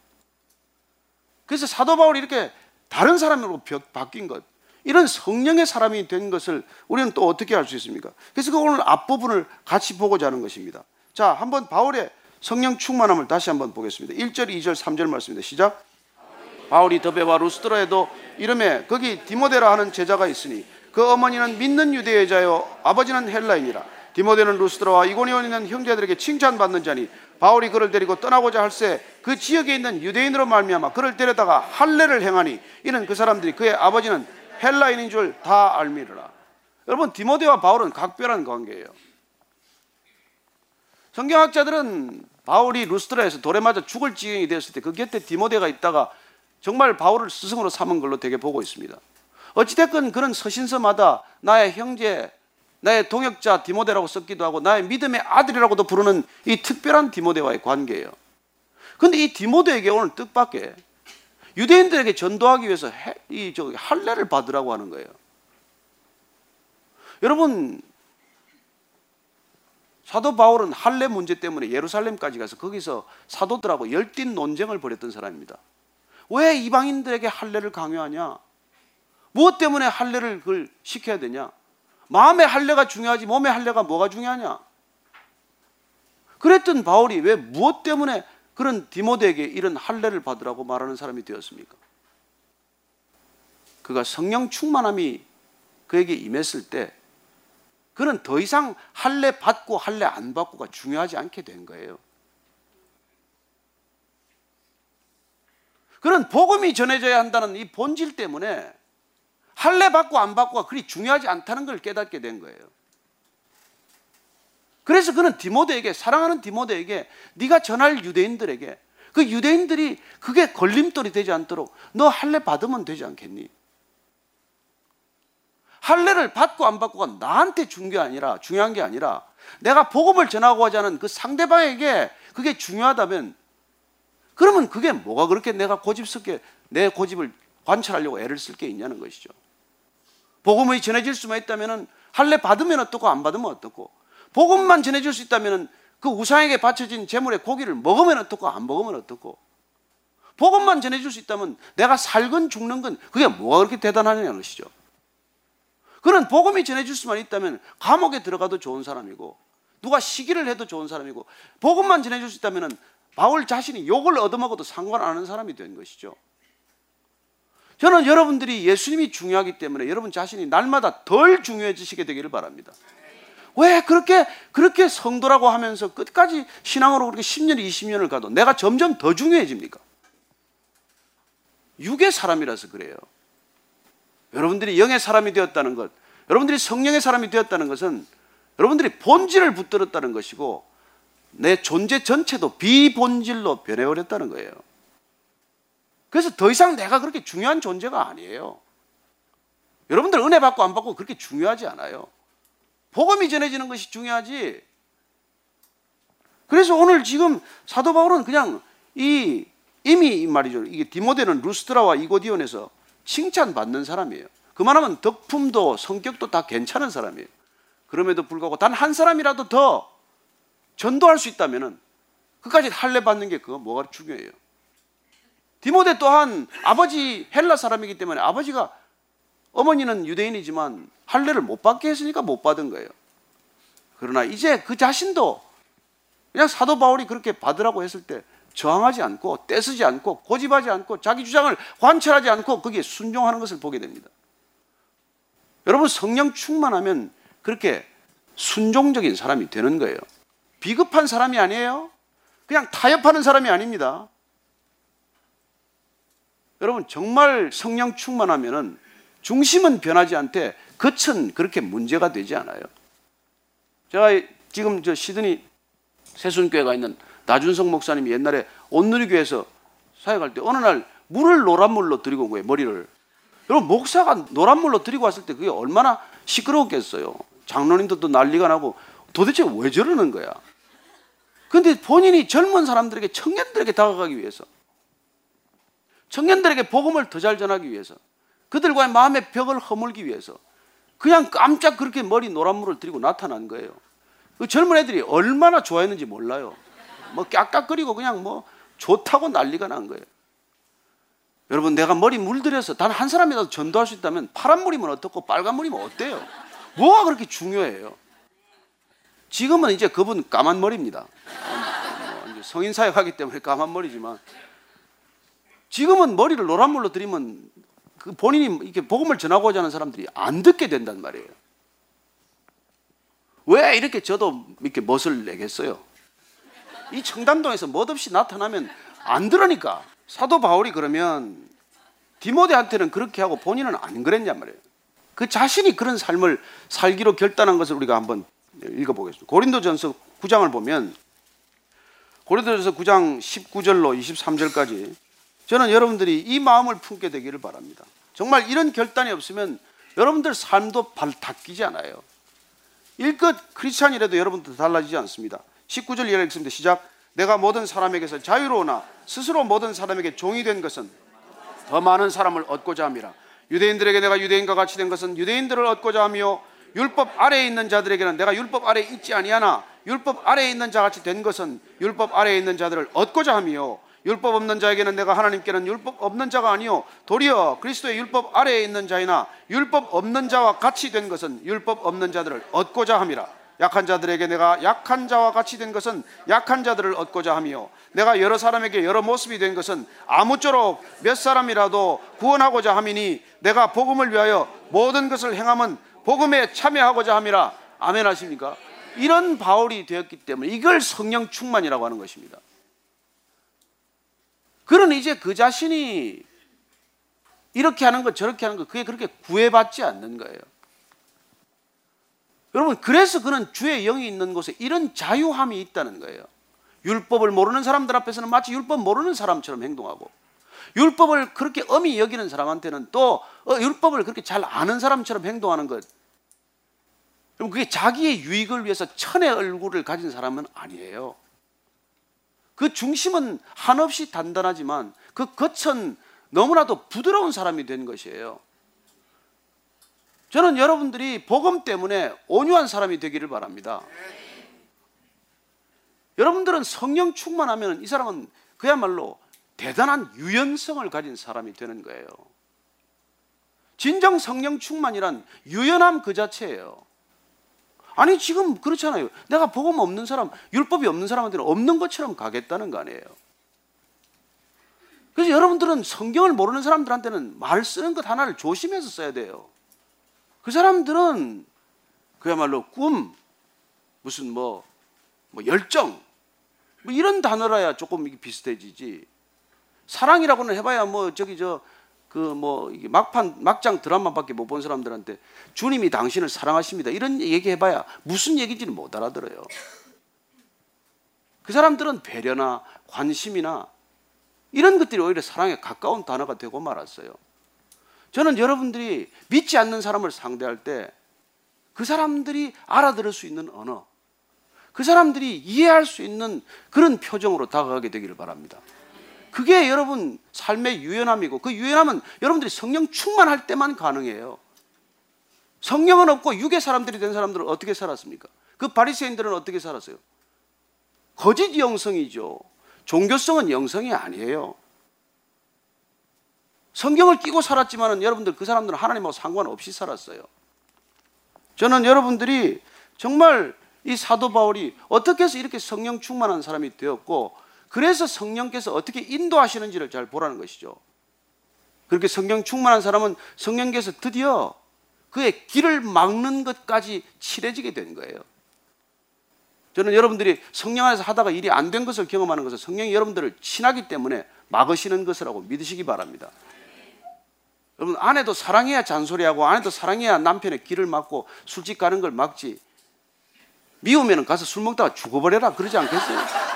[SPEAKER 5] 그래서 사도 바울이 이렇게 다른 사람으로 바뀐 것, 이런 성령의 사람이 된 것을 우리는 또 어떻게 할수 있습니까? 그래서 그 오늘 앞부분을 같이 보고자 하는 것입니다. 자, 한번 바울의 성령 충만함을 다시 한번 보겠습니다. 1절, 2절, 3절 말씀입니다. 시작. 바울이 더베와 루스드라에도 이름에 거기 디모데라 하는 제자가 있으니 그 어머니는 믿는 유대 여자요 아버지는 헬라인이라 디모데는 루스드라와 이고니온에 있는 형제들에게 칭찬받는 자니 바울이 그를 데리고 떠나고자 할새 그 지역에 있는 유대인으로 말미암아 그를 데려다가 할례를 행하니 이는 그 사람들이 그의 아버지는 헬라인인 줄 다 알미르라. 여러분 디모데와 바울은 각별한 관계예요. 성경학자들은 바울이 루스트라에서 돌에 맞아 죽을 지경이 되었을 때 그 곁에 디모데가 있다가 정말 바울을 스승으로 삼은 걸로 되게 보고 있습니다. 어찌됐건 그런 서신서마다 나의 형제, 나의 동역자 디모데라고 썼기도 하고 나의 믿음의 아들이라고도 부르는 이 특별한 디모데와의 관계예요. 근데 이 디모데에게 오늘 뜻밖의 유대인들에게 전도하기 위해서 이저 할례를 받으라고 하는 거예요. 여러분 사도 바울은 할례 문제 때문에 예루살렘까지 가서 거기서 사도들하고 열띤 논쟁을 벌였던 사람입니다. 왜 이방인들에게 할례를 강요하냐? 무엇 때문에 할례를 그걸 시켜야 되냐? 마음의 할례가 중요하지 몸의 할례가 뭐가 중요하냐? 그랬던 바울이 왜 무엇 때문에 그런 디모데에게 이런 할례를 받으라고 말하는 사람이 되었습니까? 그가 성령 충만함이 그에게 임했을 때 그는 더 이상 할례 받고 할례 안 받고가 중요하지 않게 된 거예요. 그는 복음이 전해져야 한다는 이 본질 때문에 할례 받고 안 받고가 그리 중요하지 않다는 걸 깨닫게 된 거예요. 그래서 그는 디모데에게 사랑하는 디모데에게 네가 전할 유대인들에게 그 유대인들이 그게 걸림돌이 되지 않도록 너 할례 받으면 되지 않겠니? 할례를 받고 안 받고가 나한테 중요한 게 아니라 중요한 게 아니라 내가 복음을 전하고 하자는 그 상대방에게 그게 중요하다면 그러면 그게 뭐가 그렇게 내가 고집스럽게 내 고집을 관찰하려고 애를 쓸 게 있냐는 것이죠. 복음이 전해질 수만 있다면 할례 받으면 어떻고 안 받으면 어떻고 복음만 전해줄 수 있다면 그 우상에게 바쳐진 재물의 고기를 먹으면 어떻고 안 먹으면 어떻고 복음만 전해줄 수 있다면 내가 살건 죽는 건 그게 뭐가 그렇게 대단하냐는 것이죠. 그는 복음이 전해줄 수만 있다면 감옥에 들어가도 좋은 사람이고 누가 시기를 해도 좋은 사람이고 복음만 전해줄 수 있다면 바울 자신이 욕을 얻어먹어도 상관 안 하는 사람이 된 것이죠. 저는 여러분들이 예수님이 중요하기 때문에 여러분 자신이 날마다 덜 중요해지시게 되기를 바랍니다. 왜 그렇게 그렇게 성도라고 하면서 끝까지 신앙으로 그렇게 10년, 20년을 가도 내가 점점 더 중요해집니까? 육의 사람이라서 그래요. 여러분들이 영의 사람이 되었다는 것, 여러분들이 성령의 사람이 되었다는 것은 여러분들이 본질을 붙들었다는 것이고 내 존재 전체도 비본질로 변해버렸다는 거예요. 그래서 더 이상 내가 그렇게 중요한 존재가 아니에요. 여러분들 은혜 받고 안 받고 그렇게 중요하지 않아요. 복음이 전해지는 것이 중요하지. 그래서 오늘 지금 사도 바울은 그냥 이 이미 말이죠. 이게 디모데는 루스트라와 이고디온에서 칭찬받는 사람이에요. 그만하면 덕품도 성격도 다 괜찮은 사람이에요. 그럼에도 불구하고 단 한 사람이라도 더 전도할 수 있다면은 그까지 할례 받는 게 그거 뭐가 중요해요. 디모데 또한 아버지 헬라 사람이기 때문에 아버지가 어머니는 유대인이지만 할례를 못 받게 했으니까 못 받은 거예요. 그러나 이제 그 자신도 그냥 사도 바울이 그렇게 받으라고 했을 때 저항하지 않고 떼쓰지 않고 고집하지 않고 자기 주장을 관철하지 않고 거기에 순종하는 것을 보게 됩니다. 여러분 성령 충만하면 그렇게 순종적인 사람이 되는 거예요. 비급한 사람이 아니에요. 그냥 타협하는 사람이 아닙니다. 여러분 정말 성령 충만하면은 중심은 변하지 않되 끝은 그렇게 문제가 되지 않아요. 제가 지금 저 시드니 세순교회가 있는 나준성 목사님이 옛날에 온누리교회에서 사역할 때 어느 날 물을 노란 물로 들이고 온 거예요 머리를. 여러분 목사가 노란 물로 들이고 왔을 때 그게 얼마나 시끄러웠겠어요. 장로님들도 난리가 나고 도대체 왜 저러는 거야? 근데 본인이 젊은 사람들에게 청년들에게 다가가기 위해서 청년들에게 복음을 더 잘 전하기 위해서 그들과의 마음의 벽을 허물기 위해서 그냥 깜짝 그렇게 머리 노란물을 들이고 나타난 거예요. 그 젊은 애들이 얼마나 좋아했는지 몰라요. 뭐 깍깍거리고 그냥 뭐 좋다고 난리가 난 거예요. 여러분 내가 머리 물들여서 단 한 사람이라도 전도할 수 있다면 파란 물이면 어떻고 빨간 물이면 어때요? 뭐가 그렇게 중요해요? 지금은 이제 그분 까만 머리입니다. 뭐 성인 사역하기 때문에 까만 머리지만 지금은 머리를 노란 물로 들이면 그 본인이 이렇게 복음을 전하고자 하는 사람들이 안 듣게 된단 말이에요. 왜 이렇게 저도 이렇게 멋을 내겠어요? 이 청담동에서 멋없이 나타나면 안 들으니까 사도 바울이 그러면 디모데한테는 그렇게 하고 본인은 안 그랬냔 말이에요. 그 자신이 그런 삶을 살기로 결단한 것을 우리가 한번 읽어보겠습니다. 고린도전서 9장을 보면 고린도전서 9장 19절로 23절까지 저는 여러분들이 이 마음을 품게 되기를 바랍니다. 정말 이런 결단이 없으면 여러분들 삶도 발 닦이지 않아요. 일껏 크리스찬이라도 여러분들 달라지지 않습니다. 19절 이하 읽습니다. 시작. 내가 모든 사람에게서 자유로우나 스스로 모든 사람에게 종이 된 것은 더 많은 사람을 얻고자 함이라. 유대인들에게 내가 유대인과 같이 된 것은 유대인들을 얻고자 하며 율법 아래에 있는 자들에게는 내가 율법 아래에 있지 아니하나 율법 아래에 있는 자같이 된 것은 율법 아래에 있는 자들을 얻고자 하며 율법 없는 자에게는 내가 하나님께는 율법 없는 자가 아니요 도리어 그리스도의 율법 아래에 있는 자이나 율법 없는 자와 같이 된 것은 율법 없는 자들을 얻고자 함이라 약한 자들에게 내가 약한 자와 같이 된 것은 약한 자들을 얻고자 하며 내가 여러 사람에게 여러 모습이 된 것은 아무쪼록 몇 사람이라도 구원하고자 함이니 내가 복음을 위하여 모든 것을 행함은 복음에 참여하고자 함이라 아멘 하십니까? 이런 바울이 되었기 때문에 이걸 성령 충만이라고 하는 것입니다. 그는 이제 그 자신이 이렇게 하는 것 저렇게 하는 것 그게 그렇게 구애받지 않는 거예요. 여러분 그래서 그는 주의 영이 있는 곳에 이런 자유함이 있다는 거예요. 율법을 모르는 사람들 앞에서는 마치 율법 모르는 사람처럼 행동하고 율법을 그렇게 엄히 여기는 사람한테는 또 어, 율법을 그렇게 잘 아는 사람처럼 행동하는 것. 그럼 그게 자기의 유익을 위해서 천의 얼굴을 가진 사람은 아니에요. 그 중심은 한없이 단단하지만 그 겉은 너무나도 부드러운 사람이 된 것이에요. 저는 여러분들이 복음 때문에 온유한 사람이 되기를 바랍니다. 여러분들은 성령 충만하면 이 사람은 그야말로 대단한 유연성을 가진 사람이 되는 거예요. 진정 성령 충만이란 유연함 그 자체예요. 아니 지금 그렇잖아요. 내가 복음 없는 사람, 율법이 없는 사람한테는 없는 것처럼 가겠다는 거 아니에요. 그래서 여러분들은 성경을 모르는 사람들한테는 말 쓰는 것 하나를 조심해서 써야 돼요. 그 사람들은 그야말로 꿈, 무슨 뭐, 뭐 열정, 뭐 이런 단어라야 조금 비슷해지지. 사랑이라고는 해봐야 뭐 저기 저 그 뭐 막판 막장 드라마밖에 못 본 사람들한테 주님이 당신을 사랑하십니다 이런 얘기해봐야 무슨 얘기인지는 못 알아들어요. 그 사람들은 배려나 관심이나 이런 것들이 오히려 사랑에 가까운 단어가 되고 말았어요. 저는 여러분들이 믿지 않는 사람을 상대할 때 그 사람들이 알아들을 수 있는 언어, 그 사람들이 이해할 수 있는 그런 표정으로 다가가게 되기를 바랍니다. 그게 여러분 삶의 유연함이고 그 유연함은 여러분들이 성령 충만할 때만 가능해요. 성령은 없고 육의 사람들이 된 사람들은 어떻게 살았습니까? 그 바리새인들은 어떻게 살았어요? 거짓 영성이죠. 종교성은 영성이 아니에요. 성경을 끼고 살았지만은 여러분들 그 사람들은 하나님하고 상관없이 살았어요. 저는 여러분들이 정말 이 사도 바울이 어떻게 해서 이렇게 성령 충만한 사람이 되었고 그래서 성령께서 어떻게 인도하시는지를 잘 보라는 것이죠. 그렇게 성령 충만한 사람은 성령께서 드디어 그의 길을 막는 것까지 칠해지게 된 거예요. 저는 여러분들이 성령 안에서 하다가 일이 안 된 것을 경험하는 것은 성령이 여러분들을 친하기 때문에 막으시는 것이라고 믿으시기 바랍니다. 여러분 아내도 사랑해야 잔소리하고 아내도 사랑해야 남편의 길을 막고 술집 가는 걸 막지. 미우면 가서 술 먹다가 죽어버려라 그러지 않겠어요?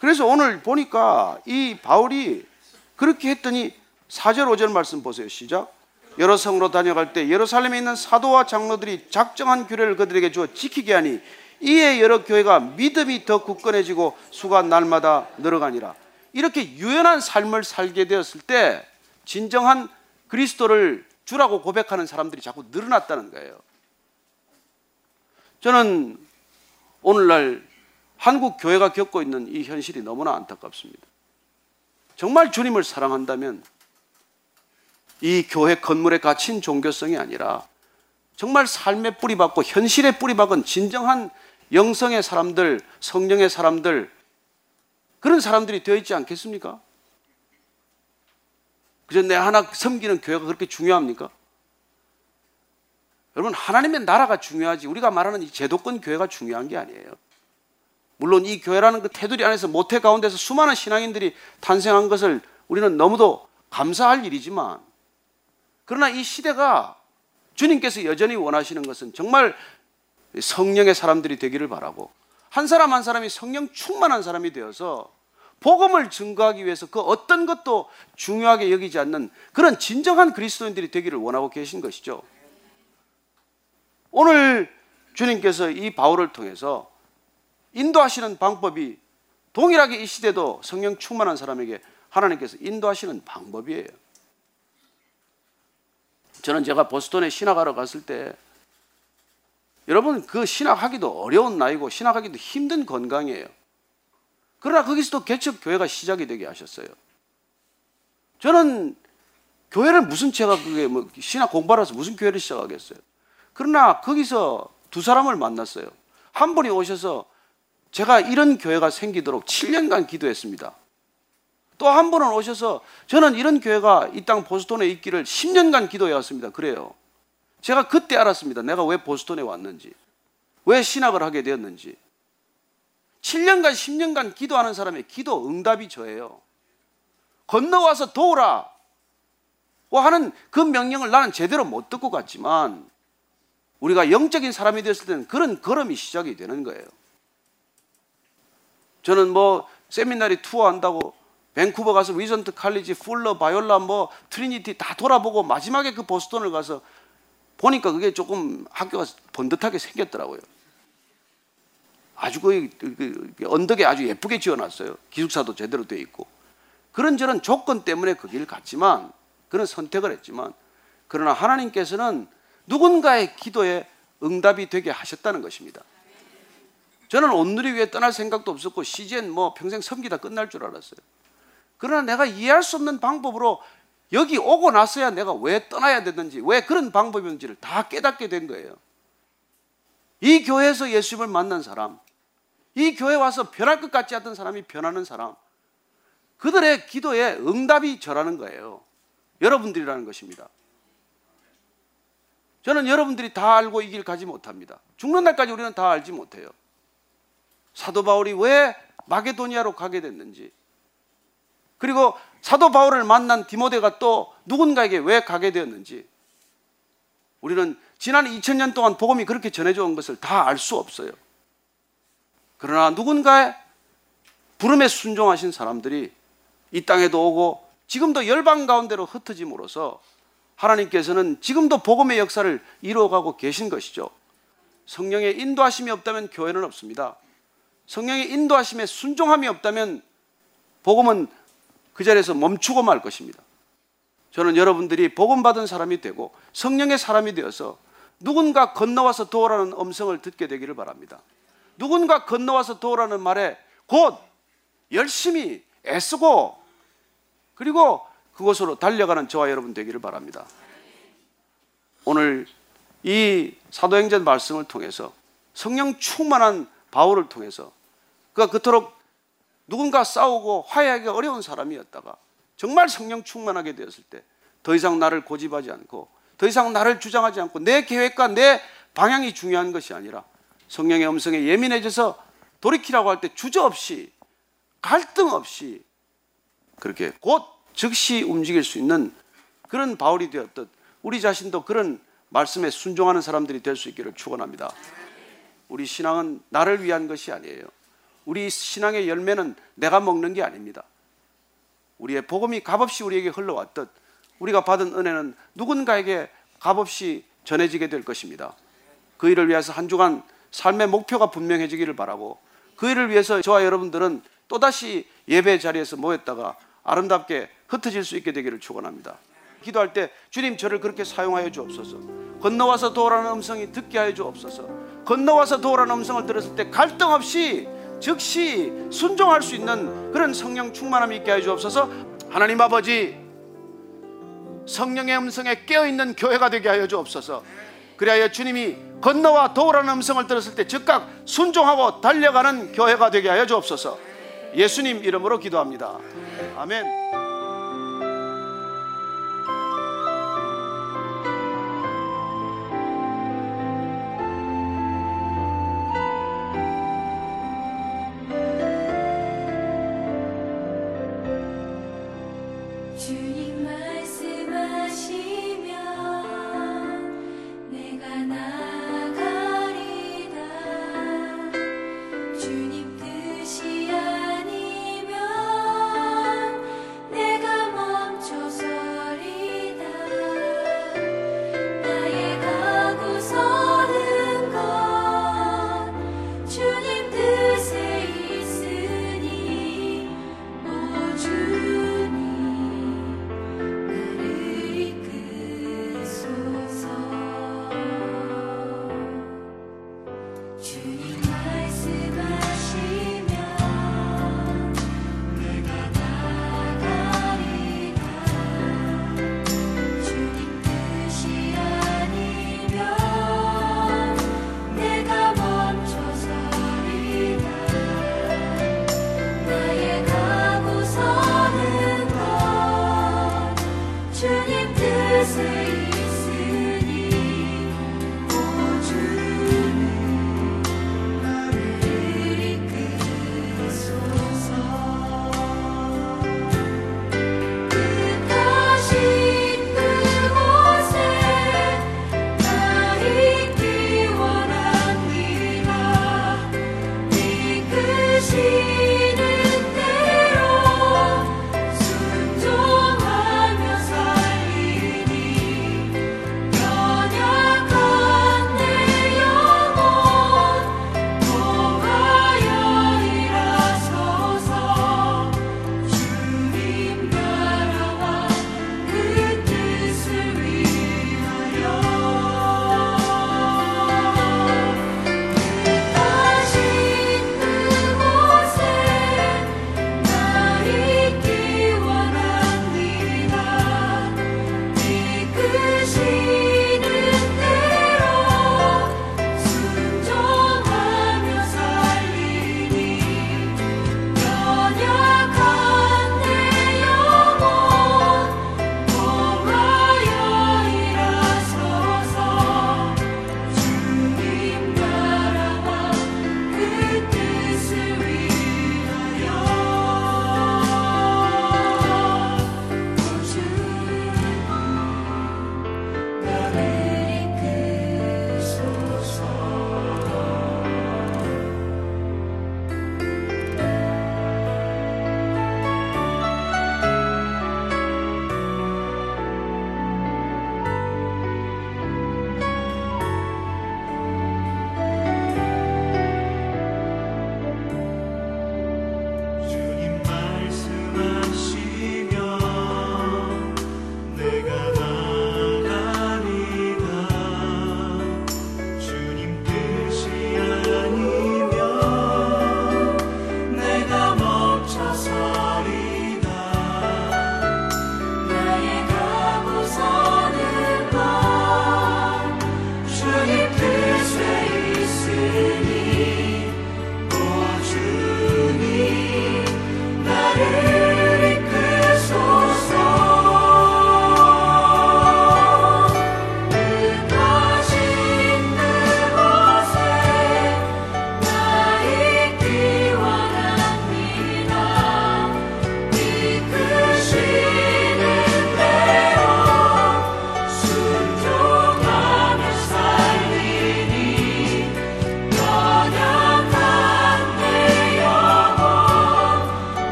[SPEAKER 5] 그래서 오늘 보니까 이 바울이 그렇게 했더니 4절 5절 말씀 보세요. 시작. 여러 성으로 다녀갈 때 예루살렘에 있는 사도와 장로들이 작정한 규례를 그들에게 주어 지키게 하니 이에 여러 교회가 믿음이 더 굳건해지고 수가 날마다 늘어가니라. 이렇게 유연한 삶을 살게 되었을 때 진정한 그리스도를 주라고 고백하는 사람들이 자꾸 늘어났다는 거예요. 저는 오늘날 한국 교회가 겪고 있는 이 현실이 너무나 안타깝습니다. 정말 주님을 사랑한다면 이 교회 건물에 갇힌 종교성이 아니라 정말 삶의 뿌리박고 현실의 뿌리박은 진정한 영성의 사람들, 성령의 사람들 그런 사람들이 되어 있지 않겠습니까? 그저 내 하나 섬기는 교회가 그렇게 중요합니까? 여러분 하나님의 나라가 중요하지 우리가 말하는 이 제도권 교회가 중요한 게 아니에요. 물론 이 교회라는 그 테두리 안에서 모태 가운데서 수많은 신앙인들이 탄생한 것을 우리는 너무도 감사할 일이지만 그러나 이 시대가 주님께서 여전히 원하시는 것은 정말 성령의 사람들이 되기를 바라고 한 사람 한 사람이 성령 충만한 사람이 되어서 복음을 증거하기 위해서 그 어떤 것도 중요하게 여기지 않는 그런 진정한 그리스도인들이 되기를 원하고 계신 것이죠. 오늘 주님께서 이 바울을 통해서 인도하시는 방법이 동일하게 이 시대도 성령 충만한 사람에게 하나님께서 인도하시는 방법이에요. 저는 제가 보스턴에 신학하러 갔을 때 여러분 그 신학하기도 어려운 나이고 신학하기도 힘든 건강이에요. 그러나 거기서도 개척 교회가 시작이 되게 하셨어요. 저는 교회를 무슨 제가 그게 뭐 신학 공부하서 무슨 교회를 시작하겠어요. 그러나 거기서 두 사람을 만났어요. 한 분이 오셔서 제가 이런 교회가 생기도록 7년간 기도했습니다. 또 한 분은 오셔서 저는 이런 교회가 이 땅 보스턴에 있기를 10년간 기도해왔습니다. 그래요. 제가 그때 알았습니다. 내가 왜 보스턴에 왔는지, 왜 신학을 하게 되었는지. 7년간, 10년간 기도하는 사람의 기도 응답이 저예요. 건너와서 도우라. 하는 그 명령을 나는 제대로 못 듣고 갔지만 우리가 영적인 사람이 됐을 때는 그런 걸음이 시작이 되는 거예요. 저는 뭐 seminary 투어 한다고 밴쿠버 가서 Regent College, Fuller, Biola, 뭐 Trinity 다 돌아보고 마지막에 그 보스턴을 가서 보니까 그게 조금 학교가 번듯하게 생겼더라고요. 아주 그, 그, 그 언덕에 아주 예쁘게 지어놨어요. 기숙사도 제대로 돼 있고. 그런저런 조건 때문에 그 길을 갔지만, 그런 선택을 했지만, 그러나 하나님께서는 누군가의 기도에 응답이 되게 하셨다는 것입니다. 저는 온누리 위에 떠날 생각도 없었고 CGN 뭐 평생 섬기다 끝날 줄 알았어요. 그러나 내가 이해할 수 없는 방법으로 여기 오고 나서야 내가 왜 떠나야 되는지, 왜 그런 방법인지를 다 깨닫게 된 거예요. 이 교회에서 예수님을 만난 사람, 이 교회 와서 변할 것 같지 않던 사람이 변하는 사람, 그들의 기도에 응답이 저라는 거예요. 여러분들이라는 것입니다. 저는 여러분들이 다 알고 이 길 가지 못합니다. 죽는 날까지 우리는 다 알지 못해요. 사도 바울이 왜 마게도니아로 가게 됐는지, 그리고 사도 바울을 만난 디모데가 또 누군가에게 왜 가게 되었는지, 우리는 지난 2000년 동안 복음이 그렇게 전해져 온 것을 다 알 수 없어요. 그러나 누군가의 부름에 순종하신 사람들이 이 땅에도 오고 지금도 열방 가운데로 흩어짐으로써 하나님께서는 지금도 복음의 역사를 이루어가고 계신 것이죠. 성령의 인도하심이 없다면 교회는 없습니다. 성령의 인도하심에 순종함이 없다면 복음은 그 자리에서 멈추고 말 것입니다. 저는 여러분들이 복음 받은 사람이 되고 성령의 사람이 되어서 누군가 건너와서 도우라는 음성을 듣게 되기를 바랍니다. 누군가 건너와서 도우라는 말에 곧 열심히 애쓰고 그리고 그곳으로 달려가는 저와 여러분 되기를 바랍니다. 오늘 이 사도행전 말씀을 통해서 성령 충만한 바울을 통해서 그가 그토록 누군가 싸우고 화해하기 어려운 사람이었다가 정말 성령 충만하게 되었을 때 더 이상 나를 고집하지 않고 더 이상 나를 주장하지 않고 내 계획과 내 방향이 중요한 것이 아니라 성령의 음성에 예민해져서 돌이키라고 할 때 주저없이 갈등 없이 그렇게 곧 즉시 움직일 수 있는 그런 바울이 되었듯 우리 자신도 그런 말씀에 순종하는 사람들이 될 수 있기를 축원합니다. 우리 신앙은 나를 위한 것이 아니에요. 우리 신앙의 열매는 내가 먹는 게 아닙니다. 우리의 복음이 값없이 우리에게 흘러왔듯 우리가 받은 은혜는 누군가에게 값없이 전해지게 될 것입니다. 그 일을 위해서 한 주간 삶의 목표가 분명해지기를 바라고 그 일을 위해서 저와 여러분들은 또다시 예배 자리에서 모였다가 아름답게 흩어질 수 있게 되기를 축원합니다. 기도할 때 주님 저를 그렇게 사용하여 주옵소서. 건너와서 도우라는 음성이 듣게 하여 주옵소서. 건너와서 도우라는 음성을 들었을 때 갈등 없이 즉시 순종할 수 있는 그런 성령 충만함이 있게 하여 주옵소서. 하나님 아버지 성령의 음성에 깨어 있는 교회가 되게 하여 주옵소서. 그리하여 주님이 건너와 도우라는 음성을 들었을 때 즉각 순종하고 달려가는 교회가 되게 하여 주옵소서. 예수님 이름으로 기도합니다. 아멘.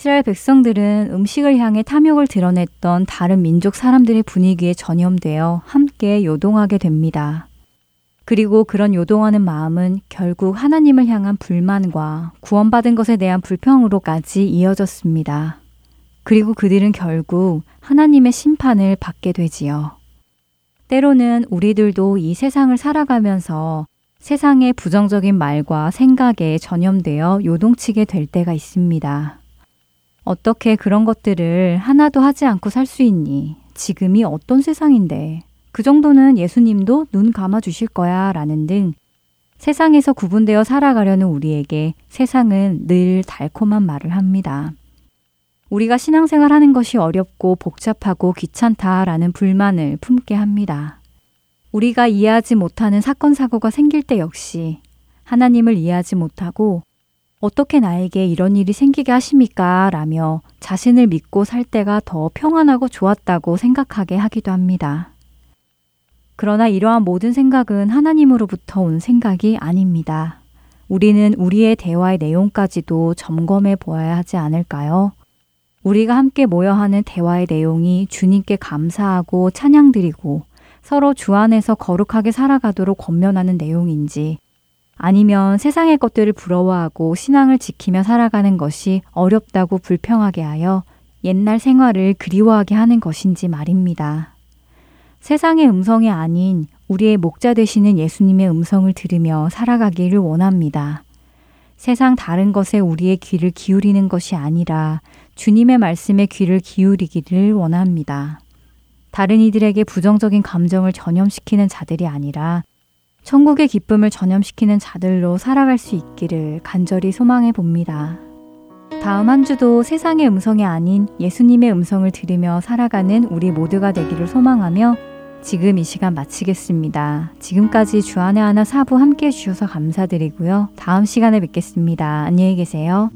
[SPEAKER 1] 이스라엘 백성들은 음식을 향해 탐욕을 드러냈던 다른 민족 사람들의 분위기에 전염되어 함께 요동하게 됩니다. 그리고 그런 요동하는 마음은 결국 하나님을 향한 불만과 구원받은 것에 대한 불평으로까지 이어졌습니다. 그리고 그들은 결국 하나님의 심판을 받게 되지요. 때로는 우리들도 이 세상을 살아가면서 세상의 부정적인 말과 생각에 전염되어 요동치게 될 때가 있습니다. 어떻게 그런 것들을 하나도 하지 않고 살 수 있니? 지금이 어떤 세상인데? 그 정도는 예수님도 눈 감아 주실 거야. 라는 등 세상에서 구분되어 살아가려는 우리에게 세상은 늘 달콤한 말을 합니다. 우리가 신앙생활 하는 것이 어렵고 복잡하고 귀찮다라는 불만을 품게 합니다. 우리가 이해하지 못하는 사건, 사고가 생길 때 역시 하나님을 이해하지 못하고 어떻게 나에게 이런 일이 생기게 하십니까? 라며 자신을 믿고 살 때가 더 평안하고 좋았다고 생각하게 하기도 합니다. 그러나 이러한 모든 생각은 하나님으로부터 온 생각이 아닙니다. 우리는 우리의 대화의 내용까지도 점검해 보아야 하지 않을까요? 우리가 함께 모여 하는 대화의 내용이 주님께 감사하고 찬양드리고 서로 주 안에서 거룩하게 살아가도록 권면하는 내용인지 아니면 세상의 것들을 부러워하고 신앙을 지키며 살아가는 것이 어렵다고 불평하게 하여 옛날 생활을 그리워하게 하는 것인지 말입니다. 세상의 음성이 아닌 우리의 목자 되시는 예수님의 음성을 들으며 살아가기를 원합니다. 세상 다른 것에 우리의 귀를 기울이는 것이 아니라 주님의 말씀에 귀를 기울이기를 원합니다. 다른 이들에게 부정적인 감정을 전염시키는 자들이 아니라 천국의 기쁨을 전염시키는 자들로 살아갈 수 있기를 간절히 소망해 봅니다. 다음 한 주도 세상의 음성이 아닌 예수님의 음성을 들으며 살아가는 우리 모두가 되기를 소망하며 지금 이 시간 마치겠습니다. 지금까지 주안의 하나 사부 함께 해주셔서 감사드리고요. 다음 시간에 뵙겠습니다. 안녕히 계세요.